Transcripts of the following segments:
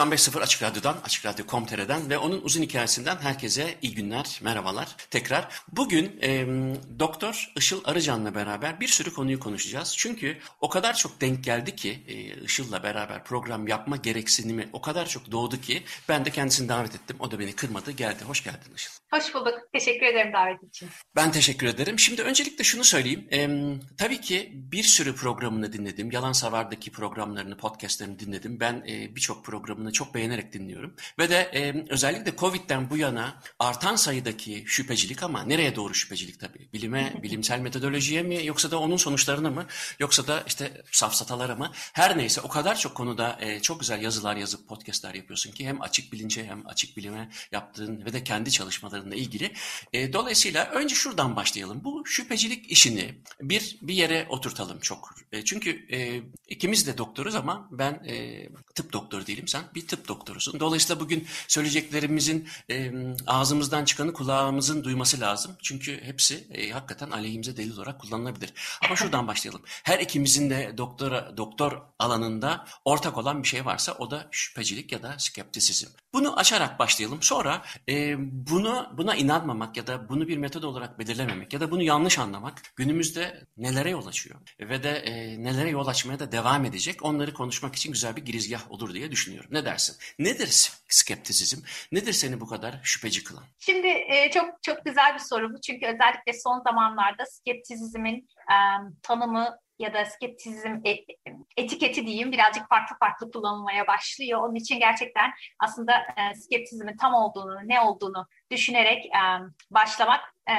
...95.0 Açık Radyo'dan, Açık Radyo Komtere'den ve onun uzun hikayesinden herkese iyi günler, merhabalar. Tekrar bugün e, Doktor Işıl Arıcan'la beraber bir sürü konuyu konuşacağız. Çünkü o kadar çok denk geldi ki e, Işıl'la beraber program yapma gereksinimi o kadar çok doğdu ki... ...ben de kendisini davet ettim. O da beni kırmadı, geldi. Hoş geldin Işıl. Hoş bulduk. Teşekkür ederim davet için. Ben teşekkür ederim. Şimdi öncelikle şunu söyleyeyim. E, tabii ki bir sürü programını dinledim. Yalan Savar'daki programlarını, podcastlerini dinledim. Ben e, birçok programını çok beğenerek dinliyorum. Ve de e, özellikle Covid'den bu yana artan sayıdaki şüphecilik ama nereye doğru şüphecilik tabii? Bilime, bilimsel metodolojiye mi yoksa da onun sonuçlarına mı? Yoksa da işte safsatalara mı? Her neyse o kadar çok konuda e, çok güzel yazılar yazıp podcastler yapıyorsun ki hem açık bilince hem açık bilime yaptığın ve de kendi çalışmalarınla ilgili. E, dolayısıyla önce şuradan başlayalım. Bu şüphecilik işini bir bir yere oturtalım çok. E, çünkü e, ikimiz de doktoruz ama ben e, tıp doktoru değilim. Sen bir tıp doktorusun. Dolayısıyla bugün söyleyeceklerimizin e, ağzımızdan çıkanı kulağımızın duyması lazım. Çünkü hepsi e, hakikaten aleyhimize delil olarak kullanılabilir. Ama şuradan başlayalım. Her ikimizin de doktora, doktor alanında ortak olan bir şey varsa o da şüphecilik ya da skeptisizm. Bunu açarak başlayalım. Sonra e, bunu buna inanmamak ya da bunu bir metod olarak belirlememek ya da bunu yanlış anlamak günümüzde nelere yol açıyor ve de e, nelere yol açmaya da devam edecek. Onları konuşmak için güzel bir girizgah olur diye düşünüyorum. Ne dersin? Nedir skeptisizm? Nedir seni bu kadar şüpheci kılan? Şimdi e, çok çok güzel bir soru bu. Çünkü özellikle son zamanlarda skeptisizmin e, tanımı ya da skeptizm e, etiketi diyeyim birazcık farklı farklı kullanılmaya başlıyor. Onun için gerçekten aslında e, skeptizmin tam olduğunu, ne olduğunu düşünerek başlamak e,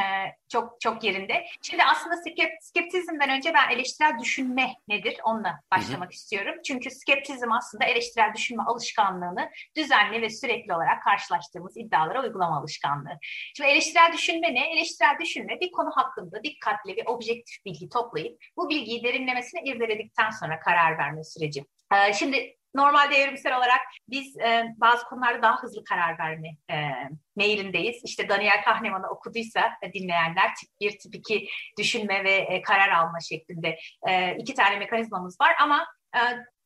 çok çok yerinde. Şimdi aslında skeptizmden önce ben eleştirel düşünme nedir onunla başlamak hı hı. istiyorum. Çünkü skeptizm aslında eleştirel düşünme alışkanlığını düzenli ve sürekli olarak karşılaştığımız iddialara uygulama alışkanlığı. Şimdi eleştirel düşünme ne? Eleştirel düşünme bir konu hakkında dikkatli ve objektif bilgi toplayıp bu bilgiyi derinlemesine irdeledikten sonra karar verme süreci. Ee, şimdi normalde evrimsel olarak biz e, bazı konularda daha hızlı karar verme e, meylindeyiz. İşte Daniel Kahneman'ı okuduysa e, dinleyenler tip 1, tip 2 düşünme ve e, karar alma şeklinde e, iki tane mekanizmamız var ama e,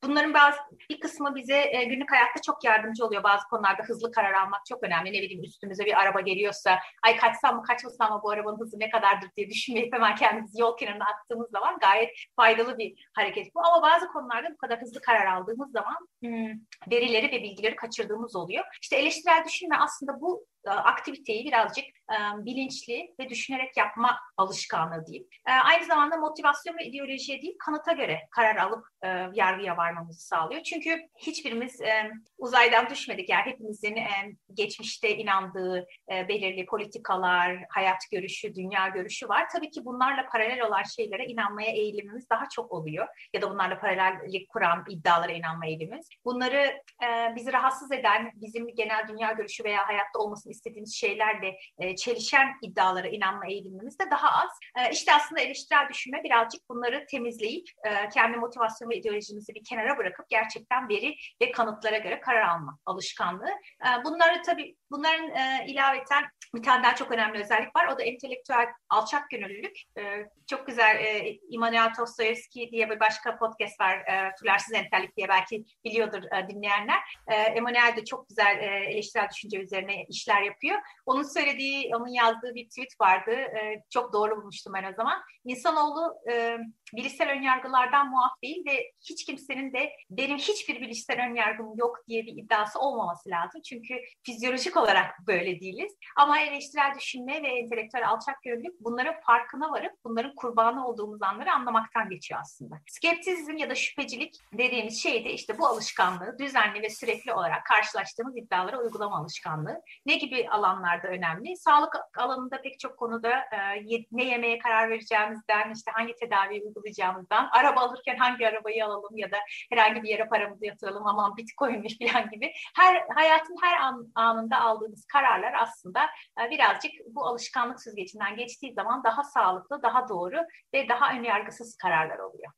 Bunların bazı bir kısmı bize e, günlük hayatta çok yardımcı oluyor. Bazı konularda hızlı karar almak çok önemli. Ne bileyim üstümüze bir araba geliyorsa ay kaçsam mı kaçmasam mı bu arabanın hızı ne kadardır diye düşünmeyip hemen kendimizi yol kenarına attığımız zaman gayet faydalı bir hareket bu. Ama bazı konularda bu kadar hızlı karar aldığımız zaman hmm, verileri ve bilgileri kaçırdığımız oluyor. İşte eleştirel düşünme aslında bu aktiviteyi birazcık e, bilinçli ve düşünerek yapma alışkanlığı diyeyim. E, aynı zamanda motivasyon ve ideolojiye değil kanıta göre karar alıp e, yargıya varmamızı sağlıyor. Çünkü hiçbirimiz e, uzaydan düşmedik. Yani hepimizin e, geçmişte inandığı e, belirli politikalar, hayat görüşü, dünya görüşü var. Tabii ki bunlarla paralel olan şeylere inanmaya eğilimimiz daha çok oluyor. Ya da bunlarla paralellik kuran iddialara inanma eğilimimiz. Bunları e, bizi rahatsız eden, bizim genel dünya görüşü veya hayatta olmasını istediğimiz şeylerle e, çelişen iddialara inanma eğilimimiz de daha az. E, işte aslında eleştirel düşünme birazcık bunları temizleyip e, kendi motivasyon ve ideolojimizi bir kenara bırakıp gerçekten veri ve kanıtlara göre karar alma alışkanlığı. E, bunları tabii bunların e, ilaveten bir tane daha çok önemli özellik var. O da entelektüel alçak gönüllülük. E, çok güzel e, Immanuel Dostoyevski diye bir başka podcast var. E, Tülersiz Entellik diye belki biliyordur e, dinleyenler. E, Emanuel de çok güzel e, eleştirel düşünce üzerine işler yapıyor. Onun söylediği, onun yazdığı bir tweet vardı. E, çok doğru bulmuştum ben o zaman. İnsanoğlu e, bilişsel önyargılardan muaf değil ve hiç kimsenin de benim hiçbir bilişsel önyargım yok diye bir iddiası olmaması lazım. Çünkü fizyolojik olarak böyle değiliz. Ama eleştirel düşünme ve entelektüel alçak gönüllülük bunların farkına varıp bunların kurbanı olduğumuz anları anlamaktan geçiyor aslında. Skeptizm ya da şüphecilik dediğimiz şey de işte bu alışkanlığı düzenli ve sürekli olarak karşılaştığımız iddialara uygulama alışkanlığı. Ne gibi alanlarda önemli? Sağlık alanında pek çok konuda e, ne yemeye karar vereceğimizden, işte hangi tedaviyi uygulayacağımızdan, araba alırken hangi arabayı alalım ya da herhangi bir yere paramızı yatıralım aman bitcoinmiş falan gibi her hayatın her an, anında aldığımız kararlar aslında e, birazcık bu alışkanlık süzgecinden geçtiği zaman daha sağlıklı, daha doğru ve daha önyargısız kararlar oluyor.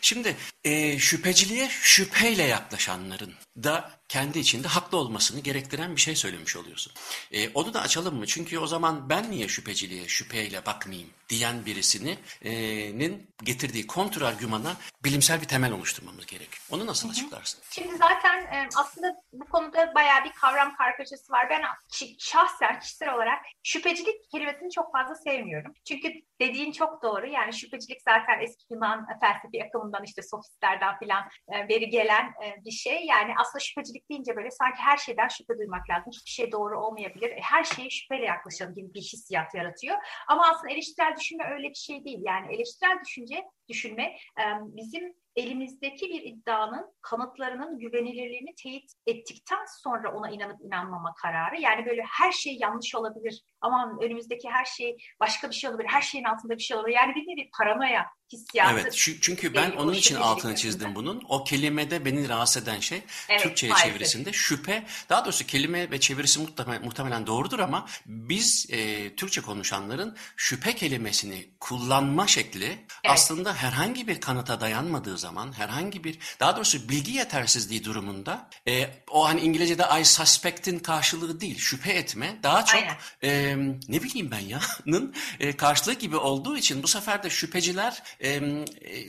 Şimdi e, şüpheciliğe şüpheyle yaklaşanların da kendi içinde haklı olmasını gerektiren bir şey söylemiş oluyorsun. E, onu da açalım mı? Çünkü o zaman ben niye şüpheciliğe şüpheyle bakmayayım diyen birisinin getirdiği kontrargümana bilimsel bir temel oluşturmamız gerekiyor. Onu nasıl açıklarsın? Şimdi zaten e, aslında bu konuda bayağı bir kavram kargaşası var. Ben şahsen kişisel olarak şüphecilik kelimesini çok fazla sevmiyorum. Çünkü dediğin çok doğru. Yani şüphecilik zaten eski Yunan felsefi akımından işte sofistlerden filan e, beri gelen e, bir şey. Yani aslında şüphecilik deyince böyle sanki her şeyden şüphe duymak lazım. Hiçbir şey doğru olmayabilir. E, her şeye şüpheyle yaklaşalım gibi bir hissiyat yaratıyor. Ama aslında eleştirel düşünme öyle bir şey değil. Yani eleştirel düşünce, düşünme bizim elimizdeki bir iddianın kanıtlarının güvenilirliğini teyit ettikten sonra ona inanıp inanmama kararı. Yani böyle her şey yanlış olabilir. Aman önümüzdeki her şey başka bir şey olabilir. Her şeyin altında bir şey olabilir. Yani bir nevi paranoya hissiyatı. Evet çünkü ben onun için altını çizdim bunun. O kelimede beni rahatsız eden şey evet, Türkçe'ye maalesef. çevirisinde şüphe. Daha doğrusu kelime ve çevirisi muhtemelen, muhtemelen doğrudur ama biz e, Türkçe konuşanların şüphe kelimesini kullanma şekli evet. aslında herhangi bir kanıta dayanmadığı zaman herhangi bir daha doğrusu bilgi yetersizliği durumunda e, o hani İngilizce'de I suspect'in karşılığı değil şüphe etme. daha çok e, ne bileyim ben ya'nın e, karşılığı gibi olduğu için bu sefer de şüpheciler e,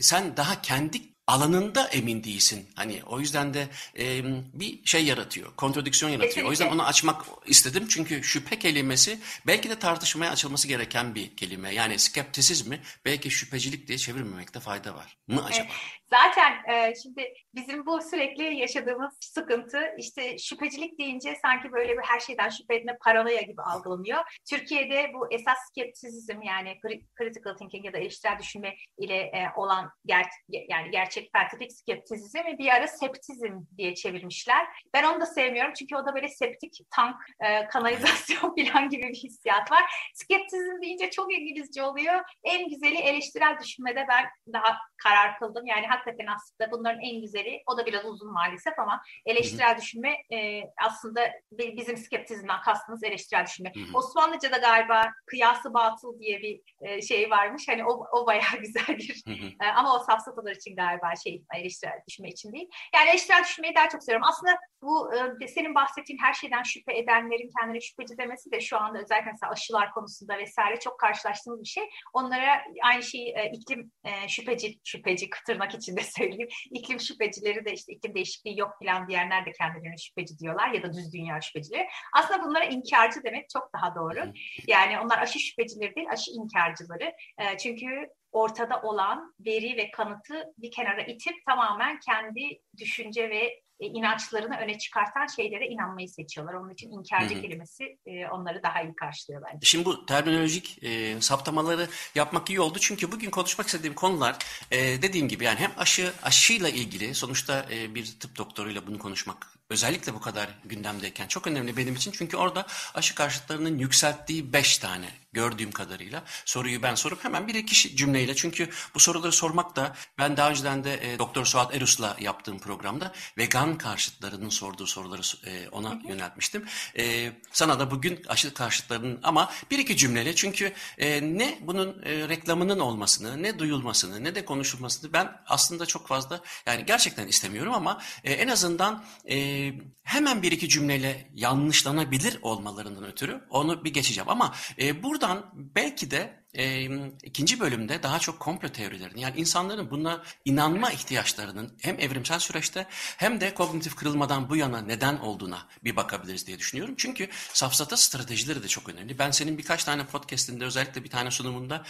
sen daha kendi alanında emin değilsin. Hani o yüzden de e, bir şey yaratıyor, kontradüksiyon yaratıyor. Kesinlikle. O yüzden onu açmak istedim çünkü şüphe kelimesi belki de tartışmaya açılması gereken bir kelime. Yani skeptisizmi belki şüphecilik diye çevirmemekte fayda var mı acaba? Evet. Zaten e, şimdi bizim bu sürekli yaşadığımız sıkıntı işte şüphecilik deyince sanki böyle bir her şeyden şüphe etme paranoya gibi algılanıyor. Türkiye'de bu esas skeptisizm yani critical thinking ya da eleştirel düşünme ile e, olan ger yani gerçek felsefik skeptisizmi bir ara septizm diye çevirmişler. Ben onu da sevmiyorum çünkü o da böyle septik tank e, kanalizasyon falan gibi bir hissiyat var. Skeptizm deyince çok İngilizce oluyor. En güzeli eleştirel düşünmede ben daha karar kıldım. Yani hakikaten aslında bunların en güzeli, o da biraz uzun maalesef ama eleştirel Hı-hı. düşünme e, aslında bizim skeptizmden kastımız eleştirel düşünme. Hı-hı. Osmanlıca'da galiba kıyası batıl diye bir e, şey varmış. Hani o, o bayağı güzel bir e, ama o safsatalar için galiba şey eleştirel düşünme için değil. Yani eleştirel düşünmeyi daha çok seviyorum. Aslında bu e, senin bahsettiğin her şeyden şüphe edenlerin kendine şüpheci demesi de şu anda özellikle mesela aşılar konusunda vesaire çok karşılaştığımız bir şey. Onlara aynı şeyi e, iklim e, şüpheci, şüpheci tırnak içinde söyleyeyim. İklim şüphecileri de işte iklim değişikliği yok falan diyenler de kendilerine şüpheci diyorlar ya da düz dünya şüphecileri. Aslında bunlara inkarcı demek çok daha doğru. Yani onlar aşı şüphecileri değil, aşı inkarcıları. E, çünkü ortada olan veri ve kanıtı bir kenara itip tamamen kendi düşünce ve e, inançlarını öne çıkartan şeylere inanmayı seçiyorlar. Onun için inkarcı Hı-hı. kelimesi e, onları daha iyi karşılıyor bence. Şimdi bu terminolojik e, saptamaları yapmak iyi oldu. Çünkü bugün konuşmak istediğim konular e, dediğim gibi yani hem aşı aşıyla ilgili sonuçta e, bir tıp doktoruyla bunu konuşmak özellikle bu kadar gündemdeyken çok önemli benim için. Çünkü orada aşı karşıtlarının yükselttiği beş tane gördüğüm kadarıyla soruyu ben sorup hemen bir iki cümleyle çünkü bu soruları sormak da ben daha önceden de e, Doktor Suat Erus'la yaptığım programda vegan karşıtlarının sorduğu soruları e, ona hı hı. yöneltmiştim. E, sana da bugün aşı karşıtlarının ama bir iki cümleyle çünkü e, ne bunun e, reklamının olmasını ne duyulmasını ne de konuşulmasını ben aslında çok fazla yani gerçekten istemiyorum ama e, en azından e, hemen bir iki cümleyle yanlışlanabilir olmalarından ötürü onu bir geçeceğim. Ama e, burada buradan belki de e, ikinci bölümde daha çok komplo teorilerini yani insanların buna inanma ihtiyaçlarının hem evrimsel süreçte hem de kognitif kırılmadan bu yana neden olduğuna bir bakabiliriz diye düşünüyorum. Çünkü safsata stratejileri de çok önemli. Ben senin birkaç tane podcastinde özellikle bir tane sunumunda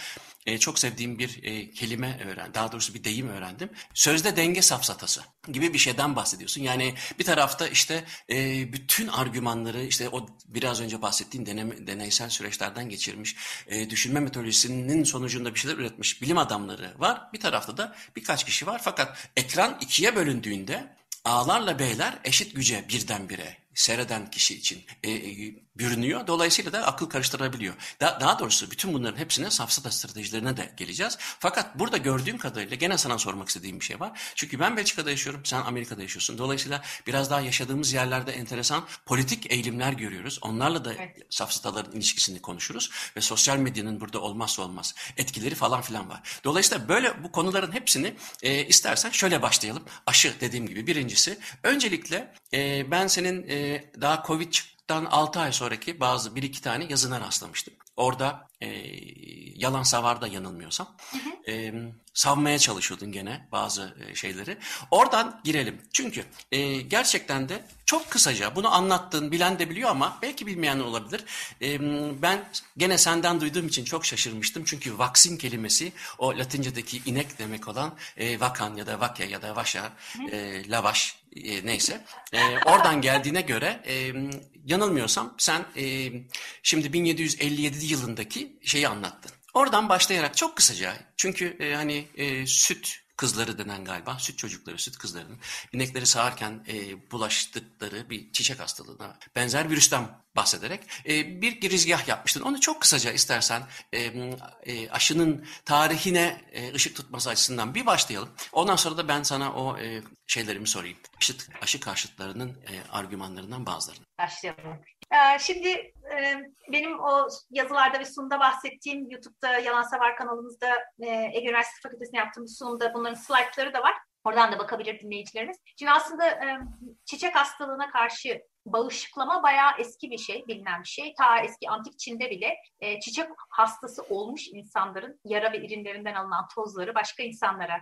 e, çok sevdiğim bir e, kelime öğrendim. Daha doğrusu bir deyim öğrendim. Sözde denge safsatası gibi bir şeyden bahsediyorsun. Yani bir tarafta işte e, bütün argümanları işte o biraz önce bahsettiğin deneme, deneysel süreçlerden geçirmiş, e, düşünme metodolojisinin sonucunda bir şeyler üretmiş bilim adamları var. Bir tarafta da birkaç kişi var. Fakat ekran ikiye bölündüğünde A'larla B'ler eşit güce birdenbire seyreden kişi için e, e, bürünüyor. Dolayısıyla da akıl karıştırabiliyor. Da, daha doğrusu bütün bunların hepsine safsata stratejilerine de geleceğiz. Fakat burada gördüğüm kadarıyla gene sana sormak istediğim bir şey var. Çünkü ben Belçika'da yaşıyorum, sen Amerika'da yaşıyorsun. Dolayısıyla biraz daha yaşadığımız yerlerde enteresan politik eğilimler görüyoruz. Onlarla da evet. safsataların ilişkisini konuşuruz ve sosyal medyanın burada olmazsa olmaz etkileri falan filan var. Dolayısıyla böyle bu konuların hepsini e, istersen şöyle başlayalım. Aşı dediğim gibi birincisi. Öncelikle e, ben senin e, daha Covid çıktıktan 6 ay sonraki bazı bir iki tane yazına rastlamıştım. Orada e, yalan savarda yanılmıyorsam hı hı. E, savmaya çalışıyordun gene bazı e, şeyleri. Oradan girelim. Çünkü e, gerçekten de çok kısaca bunu anlattığın bilen de biliyor ama belki bilmeyen olabilir. E, ben gene senden duyduğum için çok şaşırmıştım. Çünkü vaksin kelimesi o Latince'deki inek demek olan e, vakan ya da vake ya da vaşa, e, lavaş e, neyse. E, oradan geldiğine göre e, yanılmıyorsam sen e, şimdi 1757 yılındaki şeyi anlattın. Oradan başlayarak çok kısaca çünkü e, hani e, süt kızları denen galiba süt çocukları, süt kızlarının inekleri sağarken e, bulaştıkları bir çiçek hastalığına benzer virüsten bahsederek e, bir girizgah yapmıştın. Onu çok kısaca istersen e, e, aşının tarihine e, ışık tutması açısından bir başlayalım. Ondan sonra da ben sana o e, şeylerimi sorayım. Aşı, aşı karşıtlarının e, argümanlarından bazılarını. Başlayalım. Ee, şimdi e, benim o yazılarda ve sunumda bahsettiğim YouTube'da Yalan Savar kanalımızda e, Ege Üniversitesi Fakültesi'ne yaptığım sunumda bunların slaytları da var. Oradan da bakabilir dinleyicilerimiz. Şimdi aslında e, çiçek hastalığına karşı bağışıklama bayağı eski bir şey, bilinen bir şey. Ta eski antik Çin'de bile çiçek hastası olmuş insanların yara ve irinlerinden alınan tozları başka insanlara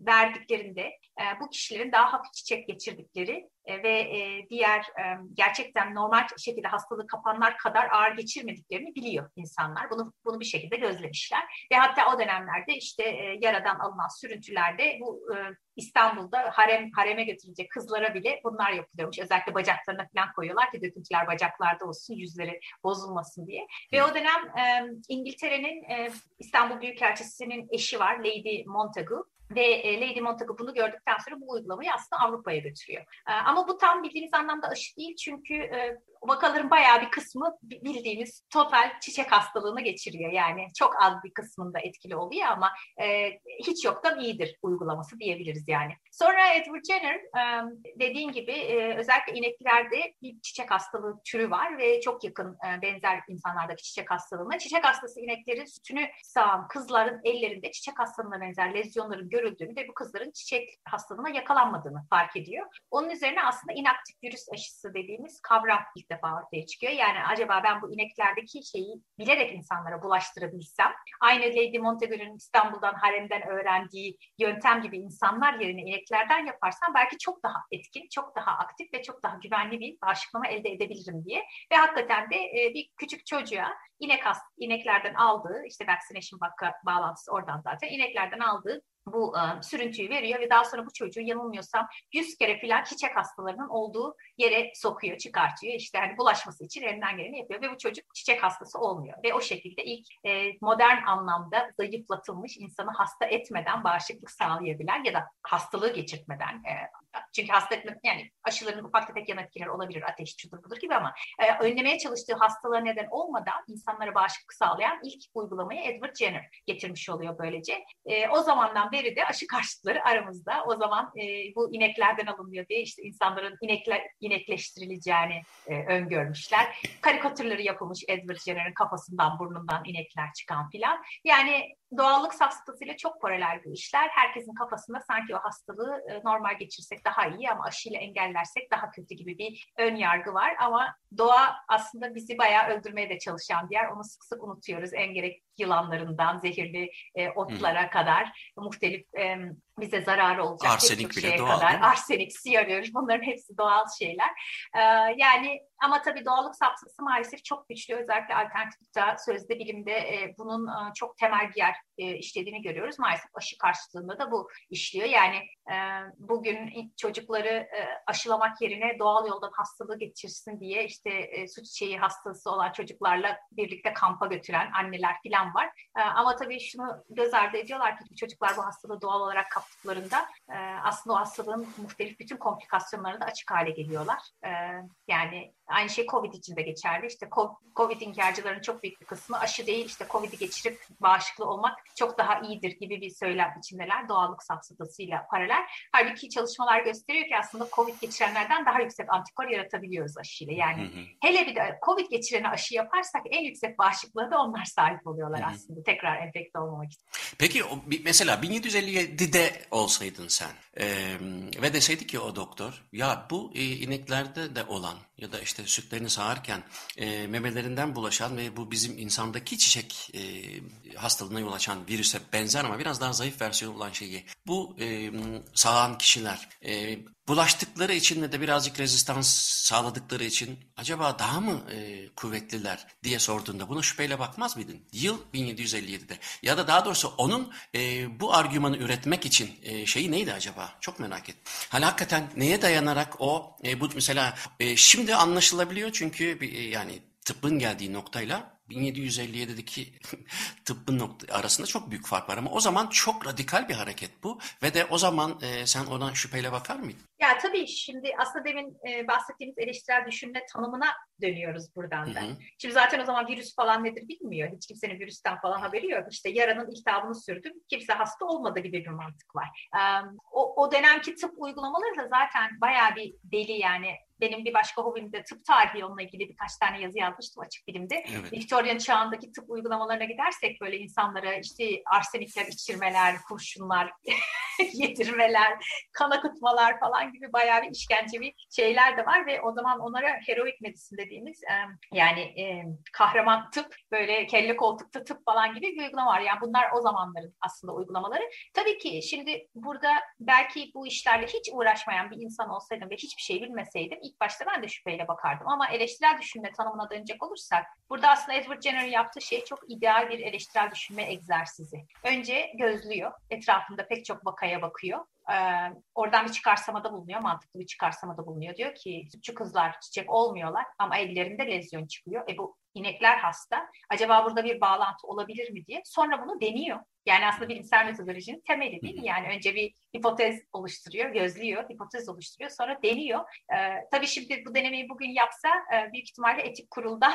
verdiklerinde e, bu kişilerin daha hafif çiçek geçirdikleri e, ve e, diğer e, gerçekten normal şekilde hastalığı kapanlar kadar ağır geçirmediklerini biliyor insanlar. Bunu bunu bir şekilde gözlemişler ve hatta o dönemlerde işte e, yaradan alınan sürüntülerde bu e, İstanbul'da harem hareme götürecek kızlara bile bunlar yapılıyormuş. Özellikle bacaklarına falan koyuyorlar ki döküntüler bacaklarda olsun, yüzleri bozulmasın diye. Ve o dönem e, İngiltere'nin e, İstanbul Büyükelçisi'nin eşi var, Lady Montagu. Ve e, Lady Montagu bunu gördükten sonra bu uygulamayı aslında Avrupa'ya götürüyor. E, ama bu tam bildiğimiz anlamda aşı değil çünkü e, vakaların bayağı bir kısmı bildiğimiz total çiçek hastalığını geçiriyor. Yani çok az bir kısmında etkili oluyor ama e, hiç yoktan iyidir uygulaması diyebiliriz yani. Sonra Edward Jenner e, dediğin gibi e, özellikle ineklerde bir çiçek hastalığı türü var ve çok yakın e, benzer insanlardaki çiçek hastalığına. Çiçek hastası ineklerin sütünü sağan kızların ellerinde çiçek hastalığına benzer lezyonların görüldüğünü ve bu kızların çiçek hastalığına yakalanmadığını fark ediyor. Onun üzerine aslında inaktif virüs aşısı dediğimiz kavram ilk defa ortaya çıkıyor. Yani acaba ben bu ineklerdeki şeyi bilerek insanlara bulaştırabilsem, aynı Lady Montagu'nun İstanbul'dan haremden öğrendiği yöntem gibi insanlar yerine ineklerden yaparsam belki çok daha etkin, çok daha aktif ve çok daha güvenli bir bağışıklama elde edebilirim diye. Ve hakikaten de e, bir küçük çocuğa inek hast, ineklerden aldığı, işte vaccination bağlantısı oradan zaten, ineklerden aldığı bu e, sürüntüyü veriyor ve daha sonra bu çocuğu yanılmıyorsam 100 kere filan çiçek hastalarının olduğu yere sokuyor, çıkartıyor. İşte hani bulaşması için elinden geleni yapıyor ve bu çocuk çiçek hastası olmuyor. Ve o şekilde ilk e, modern anlamda zayıflatılmış, insanı hasta etmeden bağışıklık sağlayabilen ya da hastalığı geçirtmeden e, çünkü hasta yani aşıların ufak tefek yan etkileri olabilir, ateş, çudur budur gibi ama e, önlemeye çalıştığı hastalığa neden olmadan insanlara bağışıklık sağlayan ilk uygulamayı Edward Jenner getirmiş oluyor böylece. E, o zamandan beri de aşı karşıtları aramızda. O zaman e, bu ineklerden alınıyor diye işte insanların inekler inekleştirileceğini e, öngörmüşler. Karikatürleri yapılmış Edward Jenner'ın kafasından, burnundan inekler çıkan filan. Yani doğallık hastasıyla çok paralel bu işler. Herkesin kafasında sanki o hastalığı e, normal geçirsek daha iyi ama aşıyla engellersek daha kötü gibi bir ön yargı var. Ama doğa aslında bizi bayağı öldürmeye de çalışan bir yer. Onu sık sık unutuyoruz. En gerek yılanlarından zehirli e, otlara hmm. kadar muhtelif e, bize zararı olacak Arsenik şeye doğal, kadar. Arsenik, siyanür bunların hepsi doğal şeyler. Ee, yani ama tabii doğallık sapsası maalesef çok güçlü. Özellikle alternatif tıpta, sözde bilimde e, bunun e, çok temel bir yer e, işlediğini görüyoruz. Maalesef aşı karşılığında da bu işliyor. Yani e, bugün çocukları e, aşılamak yerine doğal yoldan hastalığı geçirsin diye işte e, süt çiçeği hastası olan çocuklarla birlikte kampa götüren anneler falan var. E, ama tabii şunu göz ardı ediyorlar ki çocuklar bu hastalığı doğal olarak kaptıklarında e, aslında o hastalığın muhtelif bütün komplikasyonlarına da açık hale geliyorlar. E, yani aynı şey COVID için de geçerli. İşte COVID inkarcıların çok büyük bir kısmı aşı değil işte COVID'i geçirip bağışıklı olmak çok daha iyidir gibi bir söylem içindeler doğallık safsatasıyla paralel. Halbuki çalışmalar gösteriyor ki aslında COVID geçirenlerden daha yüksek antikor yaratabiliyoruz aşıyla. Yani hı hı. hele bir de COVID geçirene aşı yaparsak en yüksek bağışıklığa da onlar sahip oluyorlar hı hı. aslında tekrar enfekte olmamak için. Peki mesela 1757'de olsaydın sen. E, ve deseydi ki o doktor ya bu ineklerde de olan ya da işte sütlerini sağarken e, memelerinden bulaşan ve bu bizim insandaki çiçek e, hastalığına yol açan virüse benzer ama biraz daha zayıf versiyonu olan şeyi bu e, sağan kişiler e, bulaştıkları için ve de birazcık rezistans sağladıkları için acaba daha mı e, kuvvetliler diye sorduğunda buna şüpheyle bakmaz mıydın? Yıl 1757'de ya da daha doğrusu onun e, bu argümanı üretmek için e, şeyi neydi acaba? Çok merak ettim. Hani hakikaten neye dayanarak o e, bu mesela e, şimdi anlaşılabiliyor. Çünkü e, yani tıbbın geldiği noktayla 1757'deki tıbbın nokta arasında çok büyük fark var. Ama o zaman çok radikal bir hareket bu. Ve de o zaman e, sen ona şüpheyle bakar mıydın? Ya tabii şimdi aslında demin e, bahsettiğimiz eleştirel düşünme tanımına dönüyoruz buradan da. Hı hı. Şimdi zaten o zaman virüs falan nedir bilmiyor. Hiç kimsenin virüsten falan haberi yok. İşte yaranın iltihabını sürdüm. Kimse hasta olmadı gibi bir mantık var. Um, o, o dönemki tıp uygulamaları da zaten bayağı bir deli yani benim bir başka hobim de tıp tarihi onunla ilgili birkaç tane yazı yazmıştım açık bilimde. Evet. Victorian çağındaki tıp uygulamalarına gidersek böyle insanlara işte arsenikler içirmeler, kurşunlar yedirmeler, kan akıtmalar falan gibi bayağı bir işkencevi şeyler de var ve o zaman onlara heroik medisin dediğimiz yani kahraman tıp böyle kelle koltukta tıp falan gibi bir uygulama var. Yani bunlar o zamanların aslında uygulamaları. Tabii ki şimdi burada belki bu işlerle hiç uğraşmayan bir insan olsaydım ve hiçbir şey bilmeseydim ilk başta ben de şüpheyle bakardım. Ama eleştirel düşünme tanımına dönecek olursak burada aslında Edward Jenner'ın yaptığı şey çok ideal bir eleştirel düşünme egzersizi. Önce gözlüyor. Etrafında pek çok vakaya bakıyor. Ee, oradan bir çıkarsamada bulunuyor, mantıklı bir çıkarsamada bulunuyor. Diyor ki sütçü kızlar çiçek olmuyorlar ama ellerinde lezyon çıkıyor. E bu inekler hasta. Acaba burada bir bağlantı olabilir mi diye. Sonra bunu deniyor. Yani aslında bilimsel metodolojinin temeli değil mi? Yani önce bir hipotez oluşturuyor, gözlüyor, hipotez oluşturuyor, sonra deniyor. Ee, tabii şimdi bu denemeyi bugün yapsa e, büyük ihtimalle etik kuruldan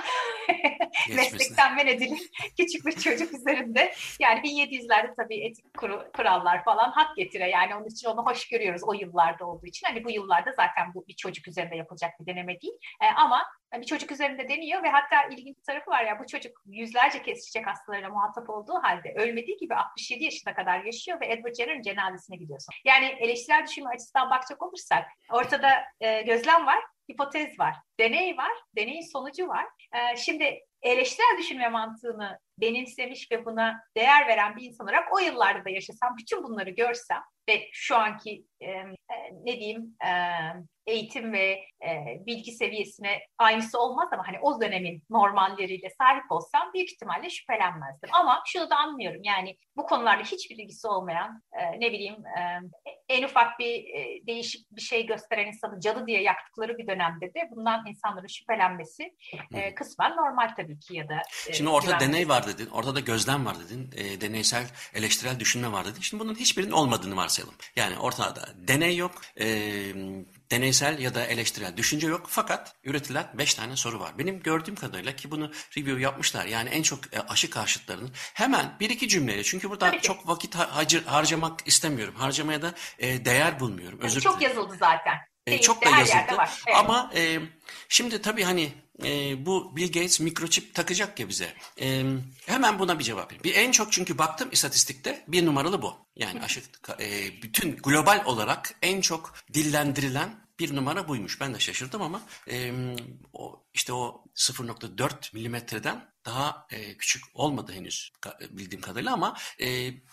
meslekten men edilir küçük bir çocuk üzerinde. Yani 1700'lerde tabii etik kuru, kurallar falan hak getire. Yani onun için onu hoş görüyoruz o yıllarda olduğu için. Hani bu yıllarda zaten bu bir çocuk üzerinde yapılacak bir deneme değil. E, ama bir çocuk üzerinde deniyor ve hatta ilginç tarafı var ya bu çocuk yüzlerce kez çiçek hastalarıyla muhatap olduğu halde ölmediği gibi 67 yaşına kadar yaşıyor ve Edward Jenner'ın cenazesine gidiyorsun. Yani eleştirel düşünme açısından bakacak olursak ortada e, gözlem var, hipotez var, deney var, deneyin sonucu var. E, şimdi eleştirel düşünme mantığını benimsemiş ve buna değer veren bir insan olarak o yıllarda da yaşasam, bütün bunları görsem ve şu anki e, ne diyeyim e, eğitim ve e, bilgi seviyesine aynısı olmaz ama hani o dönemin normalleriyle sahip olsam büyük ihtimalle şüphelenmezdim. Ama şunu da anlıyorum yani bu konularda hiçbir ilgisi olmayan e, ne bileyim e, en ufak bir e, değişik bir şey gösteren insanı cadı diye yaktıkları bir dönemde de bundan insanların şüphelenmesi e, kısmen normal tabii ki ya da. E, Şimdi ortada deney var dedin, ortada gözlem var dedin, e, deneysel eleştirel düşünme var dedin. Şimdi bunun hiçbirinin olmadığını varsayalım. Yani ortada deney yok, e, deneysel ya da eleştirel düşünce yok fakat üretilen 5 tane soru var. Benim gördüğüm kadarıyla ki bunu review yapmışlar yani en çok e, aşı karşıtlarının hemen bir iki cümleyle çünkü burada Tabii çok vakit har harcamak istemiyorum. Harcamaya da e, değer bulmuyorum. Özür çok dilerim. yazıldı zaten. E, çok da yazıldı. Evet. Ama e, şimdi tabii hani e, bu Bill Gates mikroçip takacak ya bize. E, hemen buna bir cevap vereyim. Bir en çok çünkü baktım istatistikte bir numaralı bu. Yani aşı, e, bütün global olarak en çok dillendirilen bir numara buymuş. Ben de şaşırdım ama e, o işte o 0.4 milimetreden daha e, küçük olmadı henüz bildiğim kadarıyla ama e,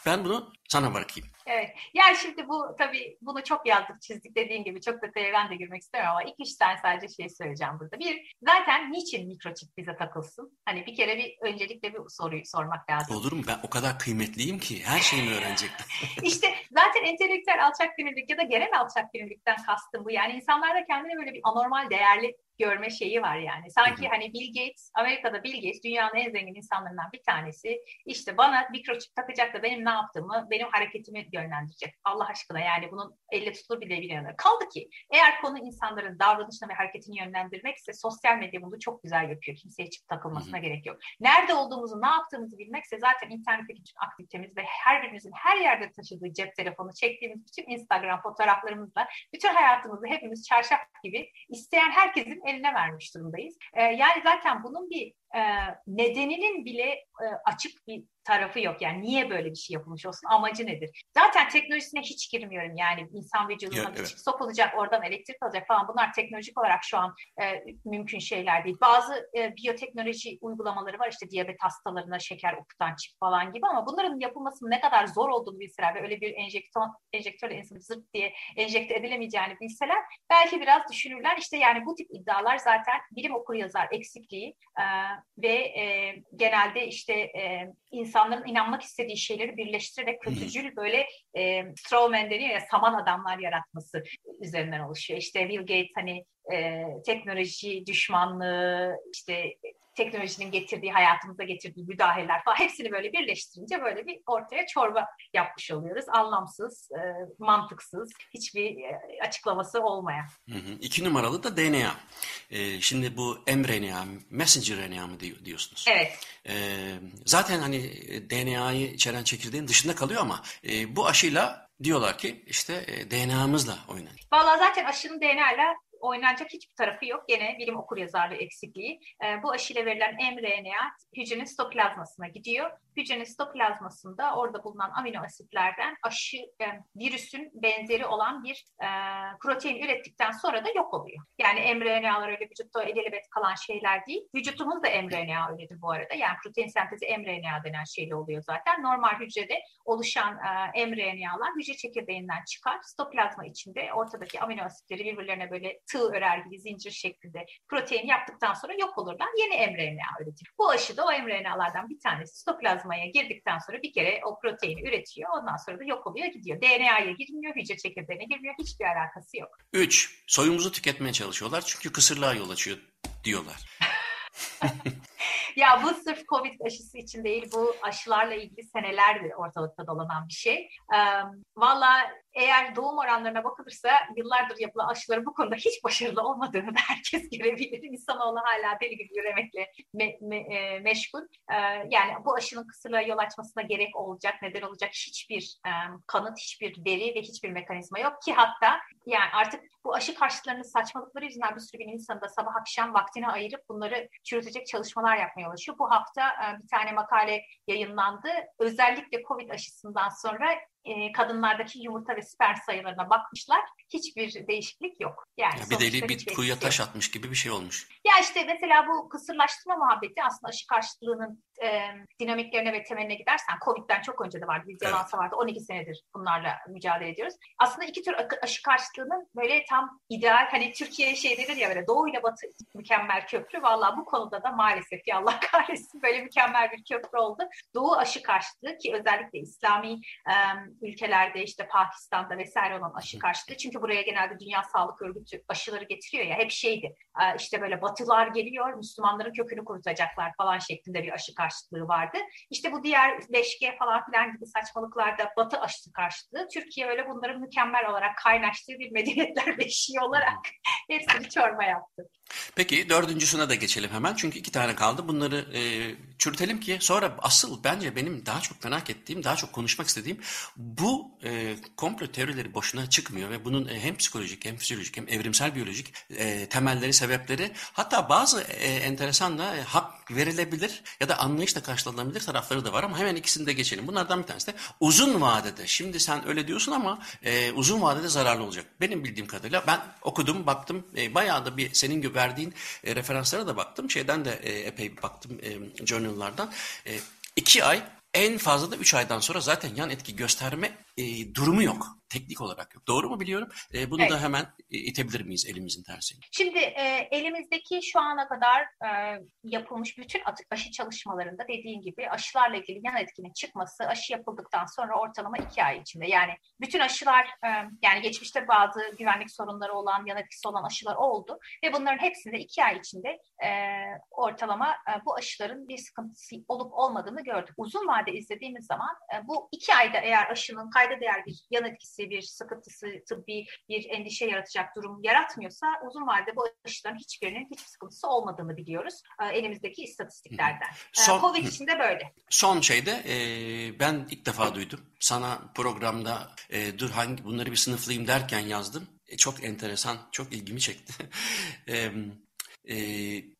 ben bunu sana bırakayım. Evet. Yani şimdi bu tabii bunu çok yazdık çizdik dediğin gibi çok detaya ben de girmek istiyorum ama iki üç tane sadece şey söyleyeceğim burada. Bir, zaten niçin mikroçip bize takılsın? Hani bir kere bir öncelikle bir soruyu sormak lazım. Olur mu? Ben o kadar kıymetliyim ki her şeyimi öğrenecektim. İşte zaten entelektüel alçak gönüllülük ya da genel alçak gönüllülükten kastım bu. Yani insanlarda kendine böyle bir anormal değerli görme şeyi var yani. Sanki hani Bill Gates, Amerika'da Bill Gates dünyanın en zengin insanlarından bir tanesi. İşte bana mikroçip takacak da benim ne yaptığımı, benim hareketimi yönlendirecek. Allah aşkına yani bunun elle tutulur bir devir yanı. Kaldı ki eğer konu insanların davranışını ve hareketini yönlendirmekse sosyal medya bunu çok güzel yapıyor. Kimseye çip takılmasına gerek yok. Nerede olduğumuzu, ne yaptığımızı bilmekse zaten internetteki bütün aktivitemiz ve her birimizin her yerde taşıdığı cep telefonu, çektiğimiz bütün Instagram fotoğraflarımızla bütün hayatımızı hepimiz çarşaf gibi isteyen herkesin eline vermiş durumdayız. E, yani zaten bunun bir e, nedeninin bile e, açık bir tarafı yok. Yani niye böyle bir şey yapılmış olsun? Amacı nedir? Zaten teknolojisine hiç girmiyorum. Yani insan vücuduna bir evet. sokulacak, oradan elektrik alacak falan. Bunlar teknolojik olarak şu an e, mümkün şeyler değil. Bazı e, biyoteknoloji uygulamaları var. İşte diyabet hastalarına şeker okutan çip falan gibi ama bunların yapılmasının ne kadar zor olduğunu bilseler ve öyle bir enjektör, enjektörle insanı zırt diye enjekte edilemeyeceğini bilseler belki biraz düşünürler. İşte yani bu tip iddialar zaten bilim okur yazar eksikliği e, ve e, genelde işte e, insanların inanmak istediği şeyleri birleştirerek kötücül böyle e, strawman deniyor ya saman adamlar yaratması üzerinden oluşuyor. İşte Bill Gates hani e, teknoloji düşmanlığı, işte teknolojinin getirdiği, hayatımıza getirdiği müdahaleler falan hepsini böyle birleştirince böyle bir ortaya çorba yapmış oluyoruz. Anlamsız, e, mantıksız, hiçbir e, açıklaması olmayan. Hı hı. İki numaralı da DNA. E, şimdi bu mRNA, messenger RNA mı diyorsunuz? Evet. E, zaten hani DNA'yı içeren çekirdeğin dışında kalıyor ama e, bu aşıyla diyorlar ki işte e, DNA'mızla oynanıyor. Valla zaten aşının DNA ile oynanacak hiçbir tarafı yok. Gene bilim okur yazarlığı eksikliği. E, bu aşıyla verilen mRNA hücrenin stoplazmasına gidiyor. Hücrenin stoplazmasında orada bulunan amino asitlerden aşı e, virüsün benzeri olan bir e, protein ürettikten sonra da yok oluyor. Yani mRNA'lar öyle vücutta ilelebet kalan şeyler değil. Vücutumuz da mRNA öyledir bu arada. Yani protein sentezi mRNA denen şeyle oluyor zaten. Normal hücrede oluşan e, mRNA'lar hücre çekirdeğinden çıkar. Stoplazma içinde ortadaki amino asitleri birbirlerine böyle tığ örer gibi zincir şeklinde protein yaptıktan sonra yok olurlar. Yeni mRNA üretir. Bu aşı da o mRNA'lardan bir tanesi stoplazmaya girdikten sonra bir kere o proteini üretiyor. Ondan sonra da yok oluyor gidiyor. DNA'ya girmiyor, hücre çekirdeğine girmiyor. Hiçbir alakası yok. Üç, soyumuzu tüketmeye çalışıyorlar çünkü kısırlığa yol açıyor diyorlar. ya bu sırf Covid aşısı için değil, bu aşılarla ilgili senelerdir ortalıkta dolanan bir şey. Um, Valla eğer doğum oranlarına bakılırsa yıllardır yapılan aşıların bu konuda hiç başarılı olmadığını da herkes görebilir. İnsanoğlu hala deli gibi yürümekle me, me, e, meşgul. E, yani bu aşının kısırlığa yol açmasına gerek olacak, neden olacak hiçbir e, kanıt, hiçbir veri ve hiçbir mekanizma yok ki hatta yani artık bu aşı karşıtlarının saçmalıkları yüzünden bir sürü bilim insanı da sabah akşam vaktini ayırıp bunları çürütecek çalışmalar yapmaya ulaşıyor. Bu hafta e, bir tane makale yayınlandı. Özellikle COVID aşısından sonra e, kadınlardaki yumurta ve sperm sayılarına bakmışlar. Hiçbir değişiklik yok. Yani ya bir deli bir kuyuya taş atmış gibi bir şey olmuş. Ya işte mesela bu kısırlaştırma muhabbeti aslında aşı karşıtlığının e, dinamiklerine ve temeline gidersen Covid'den çok önce de vardı. Bir evet. vardı. 12 senedir bunlarla mücadele ediyoruz. Aslında iki tür aşı karşıtlığının böyle tam ideal hani Türkiye şey denir ya böyle doğu ile batı mükemmel köprü. Valla bu konuda da maalesef ya Allah kahretsin böyle mükemmel bir köprü oldu. Doğu aşı karşıtlığı ki özellikle İslami e, ülkelerde işte Pakistan'da vesaire olan aşı karşıtlığı. Çünkü buraya genelde Dünya Sağlık Örgütü aşıları getiriyor ya hep şeydi. İşte böyle batılar geliyor Müslümanların kökünü kurutacaklar falan şeklinde bir aşı karşıtlığı vardı. İşte bu diğer 5G falan filan gibi saçmalıklarda batı aşısı karşıtlığı. Türkiye öyle bunların mükemmel olarak kaynaştığı bir medeniyetler beşiği olarak hepsini çorba yaptı. Peki dördüncüsüne de geçelim hemen. Çünkü iki tane kaldı. Bunları e, çürütelim ki sonra asıl bence benim daha çok merak ettiğim, daha çok konuşmak istediğim bu e, komplo teorileri boşuna çıkmıyor ve bunun e, hem psikolojik hem fizyolojik hem evrimsel biyolojik e, temelleri, sebepleri hatta bazı e, enteresan da e, hak verilebilir ya da anlayışla karşılanabilir tarafları da var ama hemen ikisini de geçelim. Bunlardan bir tanesi de uzun vadede. Şimdi sen öyle diyorsun ama e, uzun vadede zararlı olacak. Benim bildiğim kadarıyla ben okudum, baktım. E, bayağı da bir senin verdiğin e, referanslara da baktım. Şeyden de e, epey baktım e, journallardan. E, iki ay en fazla da 3 aydan sonra zaten yan etki gösterme e, durumu yok. Teknik olarak yok. Doğru mu biliyorum? E, bunu evet. da hemen itebilir miyiz elimizin tersiyle? Şimdi e, elimizdeki şu ana kadar e, yapılmış bütün aşı çalışmalarında dediğin gibi aşılarla ilgili yan etkinin çıkması aşı yapıldıktan sonra ortalama iki ay içinde. Yani bütün aşılar e, yani geçmişte bazı güvenlik sorunları olan yan etkisi olan aşılar oldu ve bunların hepsinde iki ay içinde e, ortalama e, bu aşıların bir sıkıntısı olup olmadığını gördük. Uzun vade izlediğimiz zaman e, bu iki ayda eğer aşının kayda değer bir yan etkisi, bir sıkıntısı, tıbbi bir endişe yaratacak durum yaratmıyorsa uzun vadede bu aşıların hiçbirinin hiçbir sıkıntısı olmadığını biliyoruz elimizdeki istatistiklerden. Son, Covid için de böyle. Son şeyde e, ben ilk defa duydum. Sana programda e, dur hangi bunları bir sınıflayayım derken yazdım. E, çok enteresan, çok ilgimi çekti. e, e,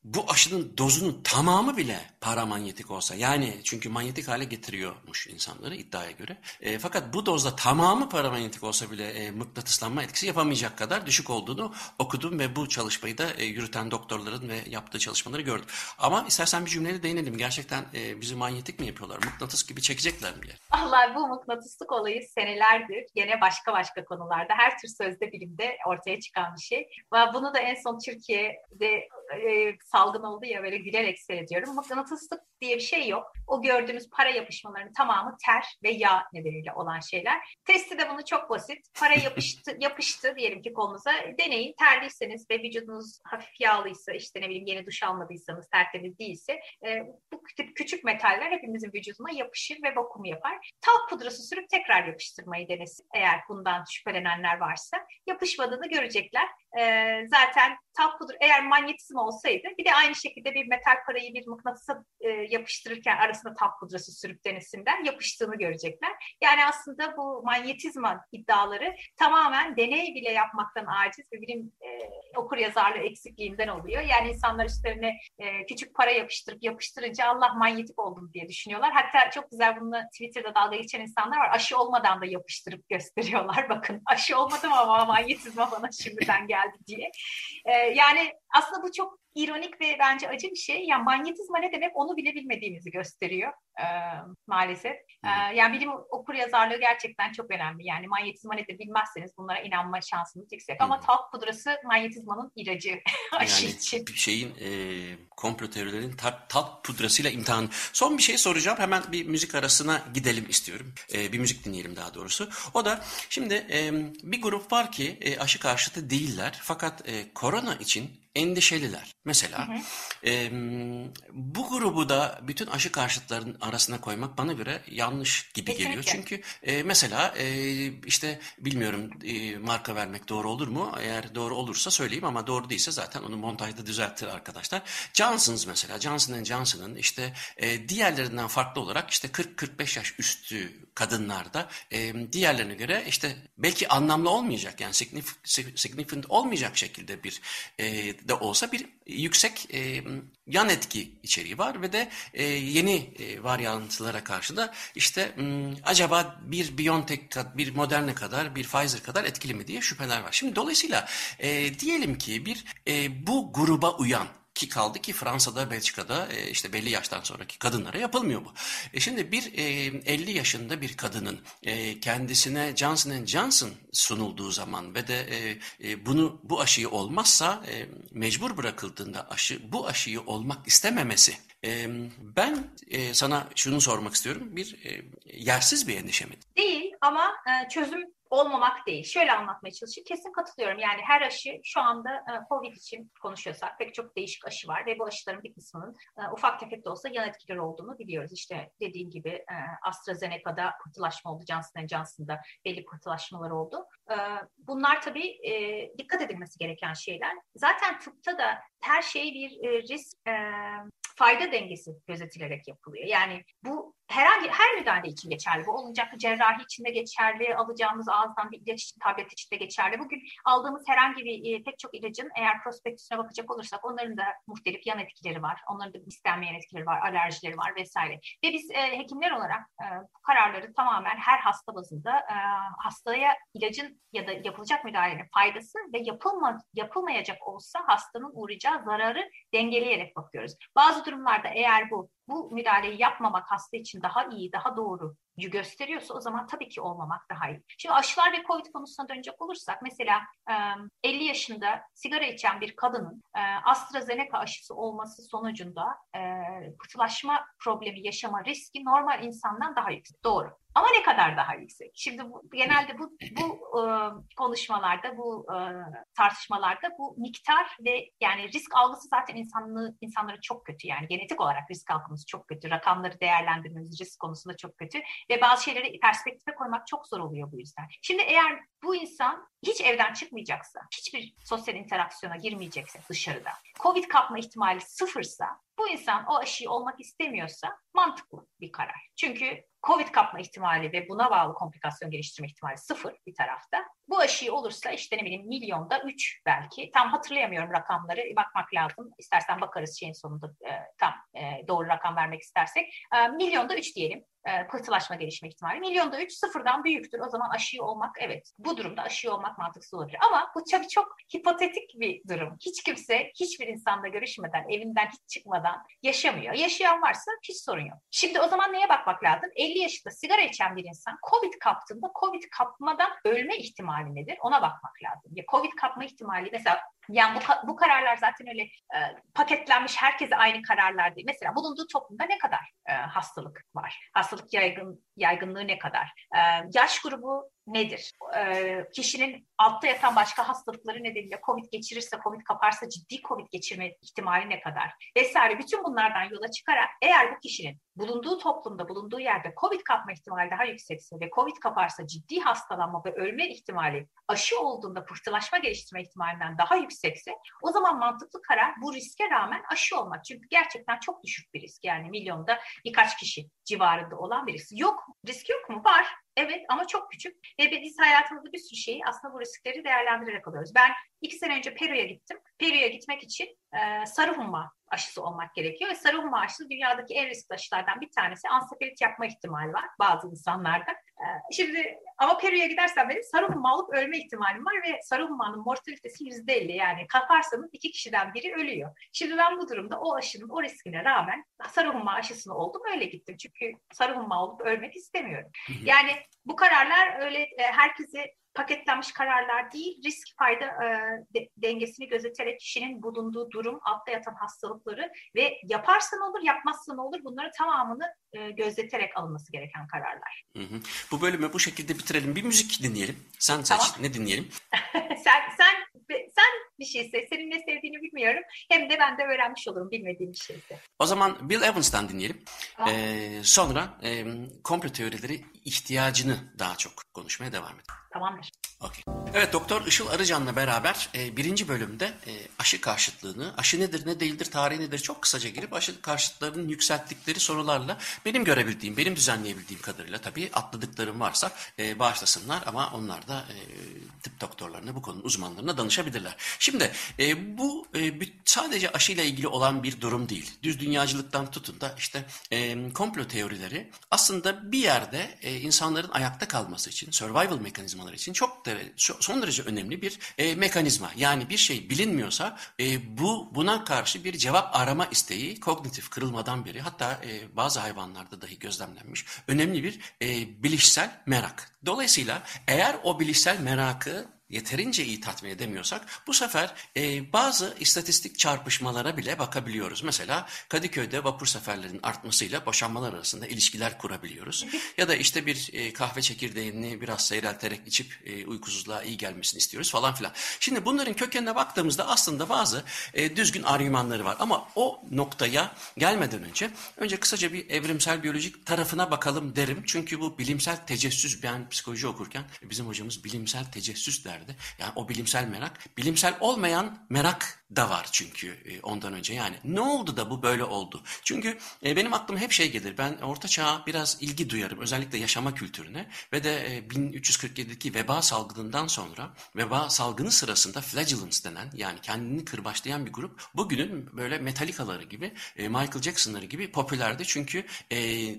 bu aşının dozunun tamamı bile paramanyetik olsa yani çünkü manyetik hale getiriyormuş insanları iddiaya göre. E, fakat bu dozda tamamı paramanyetik olsa bile e, mıknatıslanma etkisi yapamayacak kadar düşük olduğunu okudum ve bu çalışmayı da e, yürüten doktorların ve yaptığı çalışmaları gördüm. Ama istersen bir cümleyle değinelim. Gerçekten e, bizi manyetik mi yapıyorlar? Mıknatıs gibi çekecekler mi? Allah bu mıknatıslık olayı senelerdir gene başka başka konularda her tür sözde bilimde ortaya çıkan bir şey. Ve bunu da en son Türkiye'de e, salgın oldu ya böyle gülerek seyrediyorum. Mıknatıslık diye bir şey yok. O gördüğümüz para yapışmalarının tamamı ter ve yağ nedeniyle olan şeyler. Testi de bunu çok basit. Para yapıştı, yapıştı diyelim ki kolunuza. Deneyin. Terliyseniz ve vücudunuz hafif yağlıysa işte ne bileyim yeni duş almadıysanız tertemiz değilse e, bu küçük metaller hepimizin vücuduna yapışır ve vakum yapar. Talk pudrası sürüp tekrar yapıştırmayı denesin. Eğer bundan şüphelenenler varsa yapışmadığını görecekler. E, zaten talk pudra eğer manyetizm olsaydı bir de aynı şekilde bir metal parayı bir mıknatısa e, yapıştırırken arasında talk pudrası sürüp denesinden yapıştığını görecekler. Yani aslında bu manyetizma iddiaları tamamen deney bile yapmaktan aciz ve bilim e, okur yazarlığı eksikliğinden oluyor. Yani insanlar üstlerine e, küçük para yapıştırıp yapıştırınca Allah manyetik oldum diye düşünüyorlar. Hatta çok güzel bununla Twitter'da dalga geçen insanlar var. Aşı olmadan da yapıştırıp gösteriyorlar. Bakın aşı olmadım ama manyetizma bana şimdiden geldi diye. E, yani aslında bu çok hecho ironik ve bence acı bir şey. Yani manyetizma ne demek onu bile bilmediğimizi gösteriyor e, maalesef. E, yani bilim okur yazarlığı gerçekten çok önemli. Yani manyetizma nedir bilmezseniz bunlara inanma şansınız yüksek. Ama talk pudrası manyetizmanın ilacı aşı yani için. şeyin e, komplo teorilerin talk pudrasıyla imtihan. Son bir şey soracağım. Hemen bir müzik arasına gidelim istiyorum. E, bir müzik dinleyelim daha doğrusu. O da şimdi e, bir grup var ki e, aşı karşıtı değiller. Fakat e, korona için endişeliler. Mesela hı hı. E, bu grubu da bütün aşı karşıtlarının arasına koymak bana göre yanlış gibi Kesinlikle. geliyor. Çünkü e, mesela e, işte bilmiyorum e, marka vermek doğru olur mu? Eğer doğru olursa söyleyeyim ama doğru değilse zaten onu montajda düzeltir arkadaşlar. Johnson's mesela Johnson Johnson'ın işte e, diğerlerinden farklı olarak işte 40-45 yaş üstü kadınlarda e, diğerlerine göre işte belki anlamlı olmayacak yani significant olmayacak şekilde bir e, de olsa bir yüksek e, yan etki içeriği var ve de e, yeni e, varyantlara karşı da işte m, acaba bir BioNTech, bir Moderna kadar, bir Pfizer kadar etkili mi diye şüpheler var. Şimdi dolayısıyla e, diyelim ki bir e, bu gruba uyan ki kaldı ki Fransa'da, Belçika'da e, işte belli yaştan sonraki kadınlara yapılmıyor bu. E şimdi bir e, 50 yaşında bir kadının e, kendisine Johnson Johnson sunulduğu zaman ve de e, e, bunu bu aşıyı olmazsa e, mecbur bırakıldığında aşı bu aşıyı olmak istememesi e, ben e, sana şunu sormak istiyorum. Bir e, yersiz bir endişe mi? Değil ama çözüm olmamak değil. Şöyle anlatmaya çalışayım. Kesin katılıyorum. Yani her aşı şu anda e, COVID için konuşuyorsak pek çok değişik aşı var ve bu aşıların bir kısmının e, ufak tefek de olsa yan etkileri olduğunu biliyoruz. İşte dediğim gibi e, AstraZeneca'da pıhtılaşma oldu. Johnson Johnson'da belli pıhtılaşmalar oldu. Bunlar tabii dikkat edilmesi gereken şeyler. Zaten tıpta da her şey bir risk fayda dengesi gözetilerek yapılıyor. Yani bu herhangi her müdahale için geçerli. Bu olacak cerrahi için de geçerli, alacağımız ağızdan bir ilaç için, tablet için de geçerli. Bugün aldığımız herhangi bir e, pek çok ilacın eğer prospektüsüne bakacak olursak onların da muhtelif yan etkileri var. Onların da istenmeyen etkileri var, alerjileri var vesaire. Ve biz e, hekimler olarak e, bu kararları tamamen her hasta bazında e, hastaya ilacın ya da yapılacak müdahalenin faydası ve yapılma, yapılmayacak olsa hastanın uğrayacağı zararı dengeleyerek bakıyoruz. Bazı durumlarda eğer bu bu müdahaleyi yapmamak hasta için daha iyi, daha doğru gösteriyorsa o zaman tabii ki olmamak daha iyi. Şimdi aşılar ve COVID konusuna dönecek olursak mesela 50 yaşında sigara içen bir kadının AstraZeneca aşısı olması sonucunda pıhtılaşma problemi yaşama riski normal insandan daha yüksek. Doğru. Ama ne kadar daha yüksek? Şimdi bu, genelde bu, bu e, konuşmalarda, bu e, tartışmalarda bu miktar ve yani risk algısı zaten insanlığı, insanları çok kötü. Yani genetik olarak risk algımız çok kötü. Rakamları değerlendirmemiz risk konusunda çok kötü. Ve bazı şeyleri perspektife koymak çok zor oluyor bu yüzden. Şimdi eğer bu insan hiç evden çıkmayacaksa, hiçbir sosyal interaksiyona girmeyecekse dışarıda, Covid kapma ihtimali sıfırsa, bu insan o aşıyı olmak istemiyorsa mantıklı bir karar. Çünkü Covid kapma ihtimali ve buna bağlı komplikasyon geliştirme ihtimali sıfır bir tarafta. Bu aşıyı olursa işte ne bileyim milyonda üç belki. Tam hatırlayamıyorum rakamları. Bakmak lazım. İstersen bakarız şeyin sonunda e, tam e, doğru rakam vermek istersek. E, milyonda üç diyelim e, pıhtılaşma gelişme ihtimali. Milyonda üç sıfırdan büyüktür. O zaman aşıyı olmak evet. Bu durumda aşıyı olmak mantıksız olabilir. Ama bu tabii çok hipotetik bir durum. Hiç kimse hiçbir insanla görüşmeden, evinden hiç çıkmadan yaşamıyor. Yaşayan varsa hiç sorun yok. Şimdi o zaman neye bakmak lazım? 50 yaşında sigara içen bir insan COVID kaptığında COVID kapmadan ölme ihtimali nedir? Ona bakmak lazım. Ya COVID kapma ihtimali mesela yani bu, bu kararlar zaten öyle e, paketlenmiş herkese aynı kararlar değil. Mesela bulunduğu toplumda ne kadar e, hastalık var? Hastalık yaygın yaygınlığı ne kadar? E, yaş grubu nedir? E, kişinin altta yatan başka hastalıkları nedeniyle COVID geçirirse, COVID kaparsa ciddi COVID geçirme ihtimali ne kadar? Vesaire bütün bunlardan yola çıkarak eğer bu kişinin bulunduğu toplumda, bulunduğu yerde COVID kapma ihtimali daha yüksekse ve COVID kaparsa ciddi hastalanma ve ölme ihtimali aşı olduğunda pıhtılaşma geliştirme ihtimalinden daha yüksekse o zaman mantıklı karar bu riske rağmen aşı olmak. Çünkü gerçekten çok düşük bir risk. Yani milyonda birkaç kişi civarında olan bir risk. Yok, risk yok mu? Var. Evet ama çok küçük ve biz hayatımızda bir sürü şeyi aslında bu riskleri değerlendirerek alıyoruz. Ben iki sene önce Peru'ya gittim. Peru'ya gitmek için e, sarı humma aşısı olmak gerekiyor ve sarı humma aşısı dünyadaki en riskli aşılardan bir tanesi. Ansefalit yapma ihtimali var bazı insanlarda. E, şimdi ama Peru'ya gidersen benim sarı humma alıp ölme ihtimalim var ve sarı hummanın mortalitesi yüzde elli yani kaparsanız iki kişiden biri ölüyor. Şimdi ben bu durumda o aşının o riskine rağmen sarı humma aşısını oldum öyle gittim. Çünkü sarı humma olup ölmek istemiyorum. Yani bu kararlar öyle e, herkesi paketlenmiş kararlar değil, risk fayda e, de, dengesini gözeterek kişinin bulunduğu durum, altta yatan hastalıkları ve yaparsan olur, yapmazsan olur bunları tamamını e, gözeterek alınması gereken kararlar. Hı hı. Bu bölümü bu şekilde bitirelim. Bir müzik dinleyelim. Sen seç. Tamam. Ne dinleyelim? sen sen sen bir şeyse, senin ne sevdiğini bilmiyorum. Hem de ben de öğrenmiş olurum bilmediğim bir şeyse. O zaman Bill Evans'tan dinleyelim. Tamam. Ee, sonra e, komplo teorileri ihtiyacını daha çok konuşmaya devam edelim. Tamamdır. Okay. Evet Doktor Işıl Arıcan'la beraber e, birinci bölümde e, aşı karşıtlığını, aşı nedir ne değildir, tarihi nedir çok kısaca girip aşı karşıtlarının yükselttikleri sorularla benim görebildiğim, benim düzenleyebildiğim kadarıyla tabii atladıklarım varsa e, bağışlasınlar ama onlar da e, tıp doktorlarına bu konunun uzmanlarına danışabilirler. Şimdi e, bu e, sadece aşıyla ilgili olan bir durum değil. Düz dünyacılıktan tutun da işte e, komplo teorileri aslında bir yerde e, insanların ayakta kalması için, survival mekanizmaları için çok da son derece önemli bir e, mekanizma. Yani bir şey bilinmiyorsa e, bu buna karşı bir cevap arama isteği kognitif kırılmadan beri hatta e, bazı hayvanlarda dahi gözlemlenmiş önemli bir e, bilişsel merak. Dolayısıyla eğer o bilişsel merakı yeterince iyi tatmin edemiyorsak bu sefer e, bazı istatistik çarpışmalara bile bakabiliyoruz. Mesela Kadıköy'de vapur seferlerinin artmasıyla boşanmalar arasında ilişkiler kurabiliyoruz. ya da işte bir e, kahve çekirdeğini biraz seyrelterek içip e, uykusuzluğa iyi gelmesini istiyoruz falan filan. Şimdi bunların kökenine baktığımızda aslında bazı e, düzgün argümanları var. Ama o noktaya gelmeden önce önce kısaca bir evrimsel biyolojik tarafına bakalım derim. Çünkü bu bilimsel tecessüs ben psikoloji okurken bizim hocamız bilimsel tecessüs der derdi. Yani o bilimsel merak, bilimsel olmayan merak da var çünkü e, ondan önce. Yani ne oldu da bu böyle oldu? Çünkü e, benim aklıma hep şey gelir. Ben Orta Çağ'a biraz ilgi duyarım. Özellikle yaşama kültürüne ve de 1347'deki veba salgınından sonra veba salgını sırasında flagellants denen yani kendini kırbaçlayan bir grup bugünün böyle Metallica'ları gibi Michael Jackson'ları gibi popülerdi. Çünkü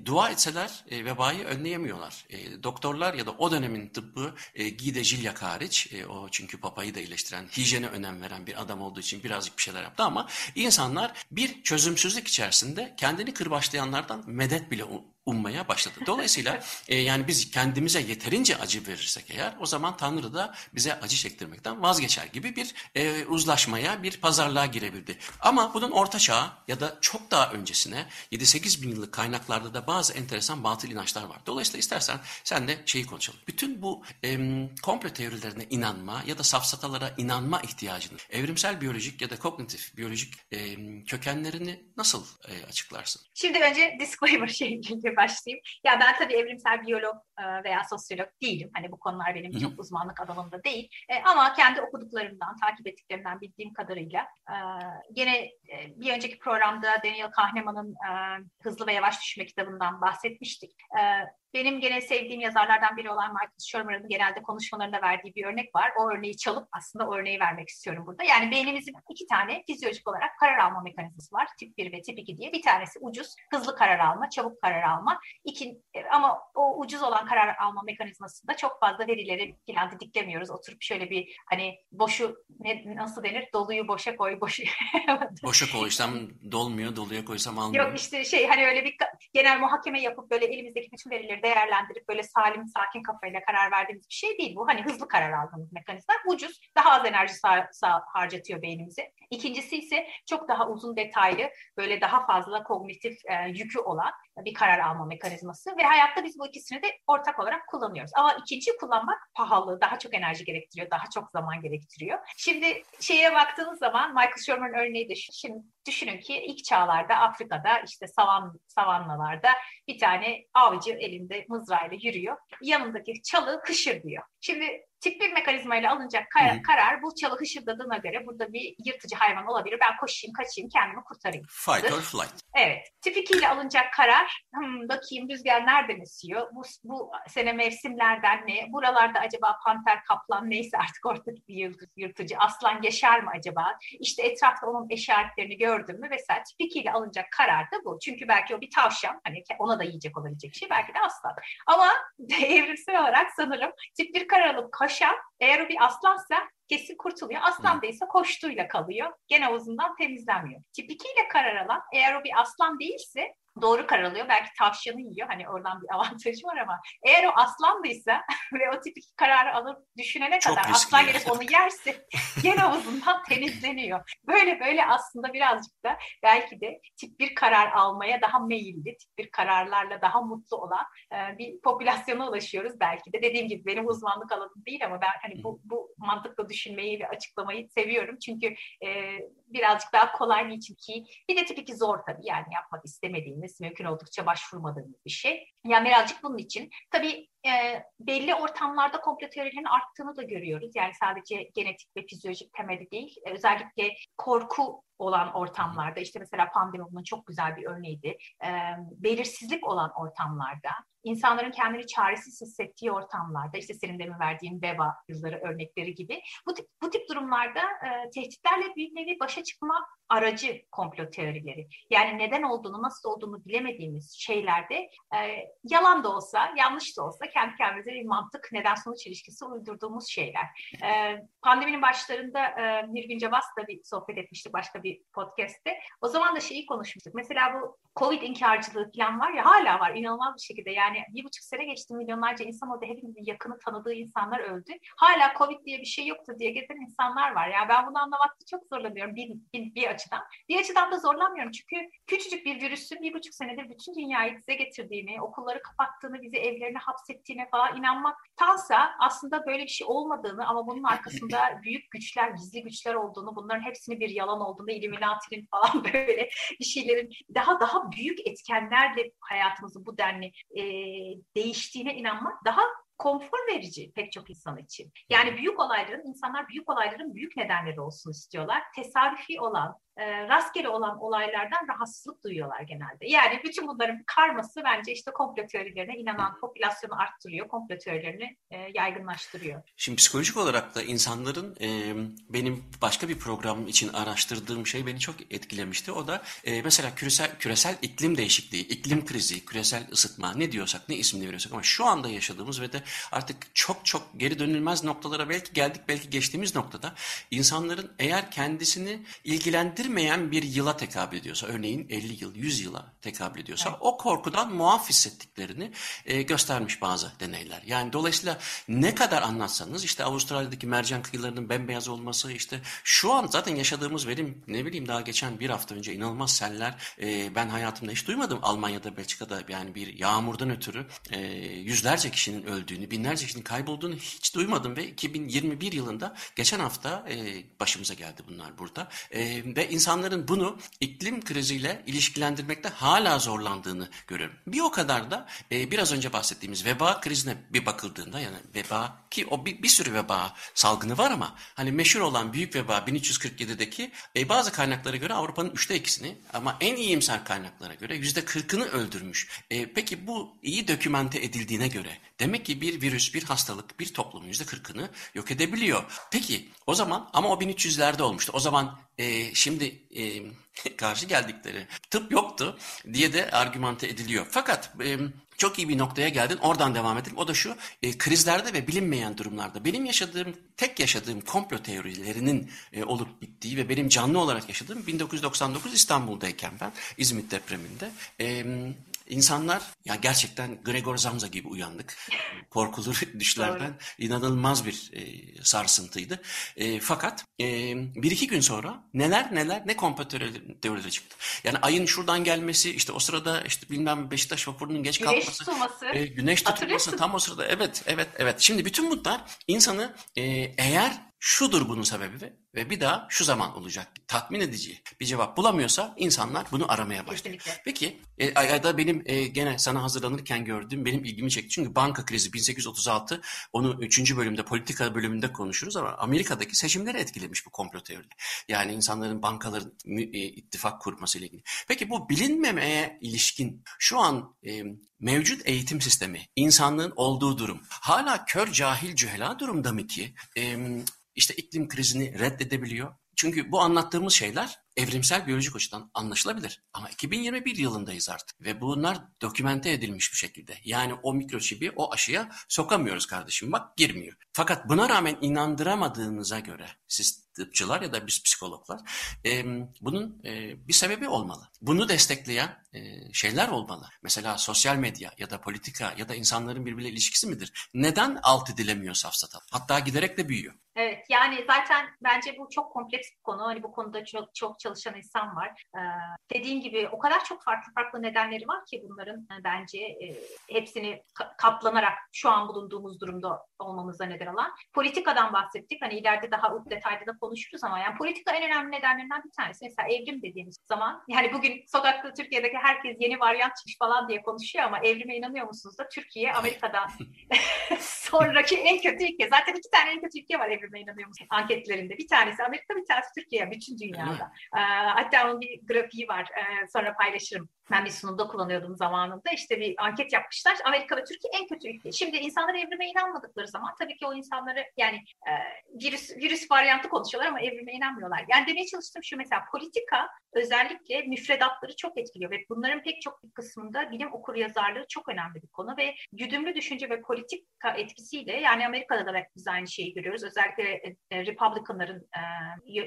dua etseler vebayı önleyemiyorlar. doktorlar ya da o dönemin tıbbı e, Guy de Gilliac hariç o çünkü papayı da iyileştiren, hijyene önem veren bir adam olduğu için birazcık bir şeyler yaptı ama insanlar bir çözümsüzlük içerisinde kendini kırbaçlayanlardan medet bile ummaya başladı. Dolayısıyla e, yani biz kendimize yeterince acı verirsek eğer o zaman Tanrı da bize acı çektirmekten vazgeçer gibi bir e, uzlaşmaya, bir pazarlığa girebildi. Ama bunun orta çağa ya da çok daha öncesine 7-8 bin yıllık kaynaklarda da bazı enteresan batıl inançlar var. Dolayısıyla istersen sen de şeyi konuşalım. Bütün bu e, komplo teorilerine inanma ya da safsatalara inanma ihtiyacını evrimsel biyolojik ya da kognitif biyolojik e, kökenlerini nasıl e, açıklarsın? Şimdi önce disclaimer başlayayım. Ya ben tabii evrimsel biyolog e, veya sosyolog değilim. Hani bu konular benim Hı-hı. çok uzmanlık alanımda değil. E, ama kendi okuduklarımdan, takip ettiklerimden bildiğim kadarıyla e, gene bir önceki programda Daniel Kahneman'ın Hızlı ve Yavaş Düşme kitabından bahsetmiştik benim gene sevdiğim yazarlardan biri olan Michael Shermer'ın genelde konuşmalarında verdiği bir örnek var. O örneği çalıp aslında o örneği vermek istiyorum burada. Yani beynimizin iki tane fizyolojik olarak karar alma mekanizması var. Tip 1 ve tip 2 diye. Bir tanesi ucuz, hızlı karar alma, çabuk karar alma. İki, ama o ucuz olan karar alma mekanizmasında çok fazla verileri falan didiklemiyoruz. Oturup şöyle bir hani boşu ne, nasıl denir? Doluyu boşa koy, boşu. boşa koysam dolmuyor, doluya koysam almıyor. Yok işte şey hani öyle bir genel muhakeme yapıp böyle elimizdeki bütün verileri değerlendirip böyle salim, sakin kafayla karar verdiğimiz bir şey değil bu. Hani hızlı karar aldığımız mekanizma. Ucuz, daha az enerji harcatıyor beynimize. İkincisi ise çok daha uzun detaylı, böyle daha fazla kognitif e, yükü olan bir karar alma mekanizması ve hayatta biz bu ikisini de ortak olarak kullanıyoruz. Ama ikinci kullanmak pahalı, daha çok enerji gerektiriyor, daha çok zaman gerektiriyor. Şimdi şeye baktığınız zaman Michael Sherman örneği de şu. Şimdi düşünün ki ilk çağlarda Afrika'da işte savan savannalarda bir tane avcı elinde mızrağıyla yürüyor. Yanındaki çalı kışır diyor. Şimdi tip bir mekanizmayla alınacak kar- karar bu çalı hışırdadığına göre burada bir yırtıcı hayvan olabilir. Ben koşayım, kaçayım, kendimi kurtarayım. Fight or flight. Evet. Tip 2 ile alınacak karar hmm, bakayım rüzgar nereden esiyor? Bu, bu sene mevsimlerden ne? Buralarda acaba panter, kaplan neyse artık ortadaki bir yırtıcı. Aslan yaşar mı acaba? İşte etrafta onun eşaretlerini gördüm mü vesaire. Tip 2 ile alınacak karar da bu. Çünkü belki o bir tavşan. Hani ona da yiyecek olabilecek şey. Belki de aslan. Ama evrimsel olarak sanırım tip 1 karar alıp koşan eğer o bir aslansa kesin kurtuluyor. Aslan değilse koştuğuyla kalıyor. Gene uzundan temizlenmiyor. Tip 2 ile karar alan eğer o bir aslan değilse doğru karar alıyor. Belki tavşanı yiyor. Hani oradan bir avantajı var ama eğer o aslandıysa ve o tip iki kararı alıp düşünene Çok kadar aslan gelip onu yerse gene uzundan temizleniyor. Böyle böyle aslında birazcık da belki de tip bir karar almaya daha meyilli, tip bir kararlarla daha mutlu olan e, bir popülasyona ulaşıyoruz belki de. Dediğim gibi benim uzmanlık alanım değil ama ben hani bu, bu mantıkla düşünmeyi ve açıklamayı seviyorum. Çünkü e, birazcık daha kolay niçin ki bir de tip 2 zor tabii yani yapmak istemediğimiz, mümkün oldukça başvurmadığımız bir şey. Yani birazcık bunun için tabii e, belli ortamlarda komplo teorilerinin arttığını da görüyoruz. Yani sadece genetik ve fizyolojik temeli değil. E, özellikle korku olan ortamlarda işte mesela pandemi bunun çok güzel bir örneğiydi. E, belirsizlik olan ortamlarda, insanların kendini çaresiz hissettiği ortamlarda işte senin demin verdiğin veba yılları örnekleri gibi bu tip, bu tip durumlarda e, tehditlerle bir nevi başa çıkma aracı komplo teorileri. Yani neden olduğunu, nasıl olduğunu bilemediğimiz şeylerde e, yalan da olsa, yanlış da olsa kendi kendimize bir mantık neden sonuç ilişkisi uydurduğumuz şeyler. E, pandeminin başlarında e, Nilgün Cevaz'la bir sohbet etmiştik başka bir podcast'te. O zaman da şeyi konuşmuştuk. Mesela bu Covid inkarcılığı falan var ya hala var inanılmaz bir şekilde. Yani bir buçuk sene geçti milyonlarca insan orada hepimizin yakını tanıdığı insanlar öldü. Hala Covid diye bir şey yoktu diye gezen insanlar var. Yani ben bunu anlamakta çok zorlanıyorum bir, bir, bir açıdan. Bir açıdan da zorlanmıyorum çünkü küçücük bir virüsün bir buçuk senedir bütün dünyayı bize getirdiğini, okulları kapattığını, bizi evlerine hapsettiğine falan inanmaktansa aslında böyle bir şey olmadığını ama bunun arkasında büyük güçler, gizli güçler olduğunu, bunların hepsini bir yalan olduğunu, Illuminati'nin falan böyle bir şeylerin daha daha büyük etkenlerle hayatımızın bu denli e, değiştiğine inanmak daha konfor verici pek çok insan için. Yani büyük olayların, insanlar büyük olayların büyük nedenleri olsun istiyorlar. Tesadüfi olan, e, rastgele olan olaylardan rahatsızlık duyuyorlar genelde. Yani bütün bunların karması bence işte komplo teorilerine inanan popülasyonu arttırıyor, komplo teorilerini e, yaygınlaştırıyor. Şimdi psikolojik olarak da insanların e, benim başka bir program için araştırdığım şey beni çok etkilemişti. O da e, mesela küresel küresel iklim değişikliği, iklim krizi, küresel ısıtma ne diyorsak, ne isimini veriyorsak ama şu anda yaşadığımız ve de artık çok çok geri dönülmez noktalara belki geldik, belki geçtiğimiz noktada insanların eğer kendisini ilgilendir ilgilendirmeyen bir yıla tekabül ediyorsa, örneğin 50 yıl, 100 yıla tekabül ediyorsa evet. o korkudan muaf hissettiklerini e, göstermiş bazı deneyler. Yani dolayısıyla ne kadar anlatsanız işte Avustralya'daki mercan kıyılarının bembeyaz olması, işte şu an zaten yaşadığımız verim ne bileyim daha geçen bir hafta önce inanılmaz seller e, ben hayatımda hiç duymadım Almanya'da, Belçika'da yani bir yağmurdan ötürü e, yüzlerce kişinin öldüğünü, binlerce kişinin kaybolduğunu hiç duymadım ve 2021 yılında geçen hafta e, başımıza geldi bunlar burada. E, ve insanların bunu iklim kriziyle ilişkilendirmekte hala zorlandığını görüyorum. Bir o kadar da e, biraz önce bahsettiğimiz veba krizine bir bakıldığında yani veba ki o bir, bir sürü veba salgını var ama hani meşhur olan büyük veba 1347'deki e, bazı kaynaklara göre Avrupa'nın üçte ikisini ama en iyimser kaynaklara göre yüzde kırkını öldürmüş. E, peki bu iyi dokümente edildiğine göre demek ki bir virüs, bir hastalık bir toplumun yüzde kırkını yok edebiliyor. Peki o zaman ama o 1300'lerde olmuştu. O zaman e, şimdi e, karşı geldikleri tıp yoktu diye de argümante ediliyor. Fakat e, çok iyi bir noktaya geldin. Oradan devam edelim. O da şu. E, krizlerde ve bilinmeyen durumlarda benim yaşadığım, tek yaşadığım komplo teorilerinin e, olup bittiği ve benim canlı olarak yaşadığım 1999 İstanbul'dayken ben İzmit depreminde e, İnsanlar ya gerçekten Gregor Zamza gibi uyandık. Korkulu düşlerden inanılmaz bir e, sarsıntıydı. E, fakat e, bir iki gün sonra neler neler ne komplo teorileri çıktı. Yani ayın şuradan gelmesi işte o sırada işte bilmem Beşiktaş vapurunun geç güneş kalkması. Tutulması. E, güneş tutulması tam o sırada evet evet evet. Şimdi bütün bunlar insanı e, eğer şudur bunun sebebi ve bir daha şu zaman olacak. Tatmin edici bir cevap bulamıyorsa insanlar bunu aramaya başlıyor. Kesinlikle. Peki e, da benim e, gene sana hazırlanırken gördüğüm benim ilgimi çekti. Çünkü banka krizi 1836 onu 3. bölümde politika bölümünde konuşuruz ama Amerika'daki seçimleri etkilemiş bu komplo teorileri. Yani insanların bankaların e, ittifak kurması ile ilgili. Peki bu bilinmemeye ilişkin şu an e, mevcut eğitim sistemi, insanlığın olduğu durum hala kör cahil cühela durumda mı ki e, işte iklim krizini reddedebiliyor. Çünkü bu anlattığımız şeyler evrimsel biyolojik açıdan anlaşılabilir. Ama 2021 yılındayız artık ve bunlar dokümente edilmiş bir şekilde. Yani o mikroçipi o aşıya sokamıyoruz kardeşim bak girmiyor. Fakat buna rağmen inandıramadığınıza göre siz tıpçılar ya da biz psikologlar e, bunun e, bir sebebi olmalı. Bunu destekleyen e, şeyler olmalı. Mesela sosyal medya ya da politika ya da insanların birbiriyle ilişkisi midir? Neden alt edilemiyor safsata? Hatta giderek de büyüyor. Evet yani zaten bence bu çok kompleks bir konu. Hani bu konuda çok çok çalışan insan var. Ee, dediğim gibi o kadar çok farklı farklı nedenleri var ki bunların e, bence e, hepsini ka- kaplanarak şu an bulunduğumuz durumda olmamıza neden olan. Politikadan bahsettik. Hani ileride daha detaylı da konuşuruz ama yani politika en önemli nedenlerinden bir tanesi. Mesela evrim dediğimiz zaman yani bugün sokakta Türkiye'deki herkes yeni varyant çıkmış falan diye konuşuyor ama evrime inanıyor musunuz da Türkiye Amerika'dan sonraki en kötü ülke. Zaten iki tane en kötü ülke var evrime inanıyor musunuz anketlerinde. Bir tanesi Amerika bir tanesi Türkiye bütün dünyada. Ee, hatta onun bir grafiği var. Ee, sonra paylaşırım. Ben bir sunumda kullanıyordum zamanında. İşte bir anket yapmışlar. Amerika ve Türkiye en kötü ülke. Şimdi insanlar evrime inanmadıkları zaman tabii ki o insanları yani e, virüs virüs varyantı konuşuyorlar ama evrime inanmıyorlar. Yani demeye çalıştığım şu mesela politika özellikle müfredatları çok etkiliyor ve bunların pek çok bir kısmında bilim okur yazarlığı çok önemli bir konu ve güdümlü düşünce ve politika etkisiyle yani Amerika'da da biz aynı şeyi görüyoruz. Özellikle e, Republicanların e,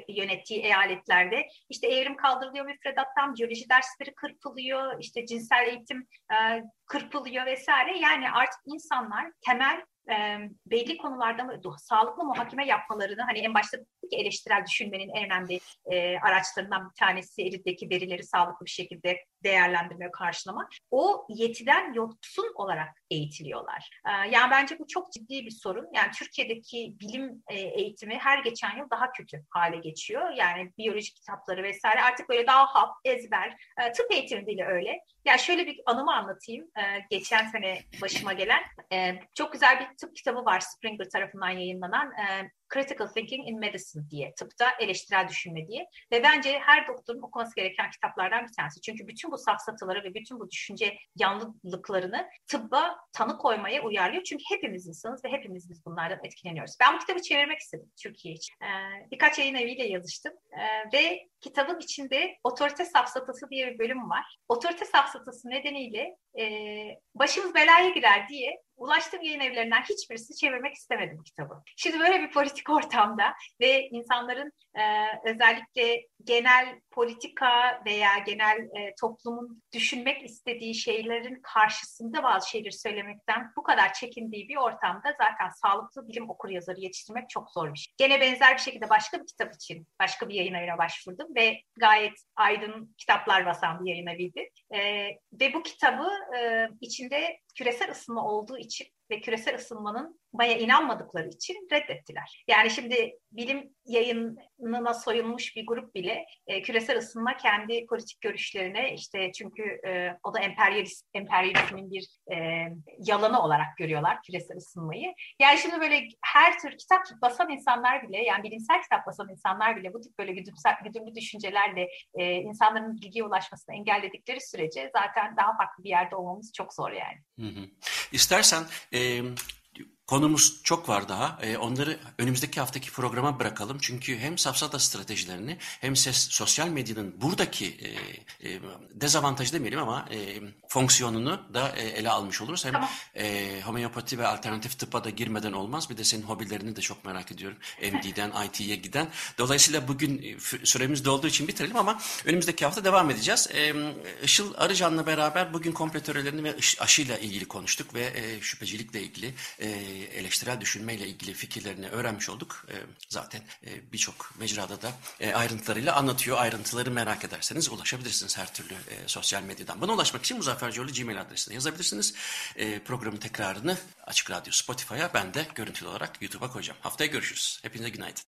yönettiği eyaletlerde işte evrim kaldırılıyor müfredattan, biyoloji dersleri kırpılıyor, işte cinsel eğitim e, kırpılıyor vesaire. Yani artık insanlar temel e, belli konularda sağlıklı muhakeme yapmalarını hani en başta eleştirel düşünmenin en önemli e, araçlarından bir tanesi elindeki verileri sağlıklı bir şekilde değerlendirme karşılama. O yetiden yoksun olarak eğitiliyorlar. E, yani bence bu çok ciddi bir sorun. Yani Türkiye'deki bilim e, eğitimi her geçen yıl daha kötü hale geçiyor. Yani biyoloji kitapları vesaire artık böyle daha hap, ezber. E, tıp eğitimi bile öyle. Ya yani şöyle bir anımı anlatayım. E, geçen sene başıma gelen. Çok güzel bir tıp kitabı var Springer tarafından yayınlanan Critical Thinking in Medicine diye, tıpta eleştirel düşünme diye. Ve bence her doktorun okuması gereken kitaplardan bir tanesi. Çünkü bütün bu safsataları ve bütün bu düşünce yanlılıklarını tıbba tanı koymaya uyarlıyor. Çünkü hepimiz insanız ve hepimiz biz bunlardan etkileniyoruz. Ben bu kitabı çevirmek istedim Türkiye için. Ee, birkaç yayın eviyle yazıştım. Ee, ve kitabın içinde otorite safsatası diye bir bölüm var. Otorite safsatası nedeniyle e, başımız belaya girer diye ulaştığım yayın evlerinden hiçbirisi çevirmek istemedim kitabı. Şimdi böyle bir politik ortamda ve insanların e, özellikle genel politika veya genel e, toplumun düşünmek istediği şeylerin karşısında bazı şeyleri söylemekten bu kadar çekindiği bir ortamda zaten sağlıklı bilim okur yazarı yetiştirmek çok zor bir şey. Gene benzer bir şekilde başka bir kitap için başka bir yayın evine başvurdum ve gayet aydın kitaplar basan bir yayın eviydi. E, ve bu kitabı e, içinde küresel ısınma olduğu için teach ve küresel ısınmanın baya inanmadıkları için reddettiler. Yani şimdi bilim yayınına soyulmuş bir grup bile e, küresel ısınma kendi politik görüşlerine işte çünkü e, o da emperyalist, emperyalizmin bir e, yalanı olarak görüyorlar küresel ısınmayı. Yani şimdi böyle her tür kitap basan insanlar bile yani bilimsel kitap basan insanlar bile bu tip böyle güdümsel, güdümlü düşüncelerle e, insanların bilgiye ulaşmasını engelledikleri sürece zaten daha farklı bir yerde olmamız çok zor yani. Hı hı. İstersen e, um, Konumuz çok var daha. E, onları önümüzdeki haftaki programa bırakalım. Çünkü hem safsata stratejilerini hem ses, sosyal medyanın buradaki e, e, dezavantajı demeyelim ama e, fonksiyonunu da e, ele almış oluruz. Hem tamam. e, homeopati ve alternatif tıbba da girmeden olmaz. Bir de senin hobilerini de çok merak ediyorum. MD'den IT'ye giden. Dolayısıyla bugün e, süremiz dolduğu için bitirelim ama önümüzdeki hafta devam edeceğiz. E, Işıl Arıcan'la beraber bugün komplo teorilerini ve aşıyla ilgili konuştuk ve e, şüphecilikle ilgili e, eleştirel düşünmeyle ilgili fikirlerini öğrenmiş olduk. E, zaten e, birçok mecrada da e, ayrıntılarıyla anlatıyor. Ayrıntıları merak ederseniz ulaşabilirsiniz her türlü sosyal medyadan. Bana ulaşmak için Muzaffer Gmail adresine yazabilirsiniz. programın tekrarını Açık Radyo Spotify'a ben de görüntülü olarak YouTube'a koyacağım. Haftaya görüşürüz. Hepinize günaydın.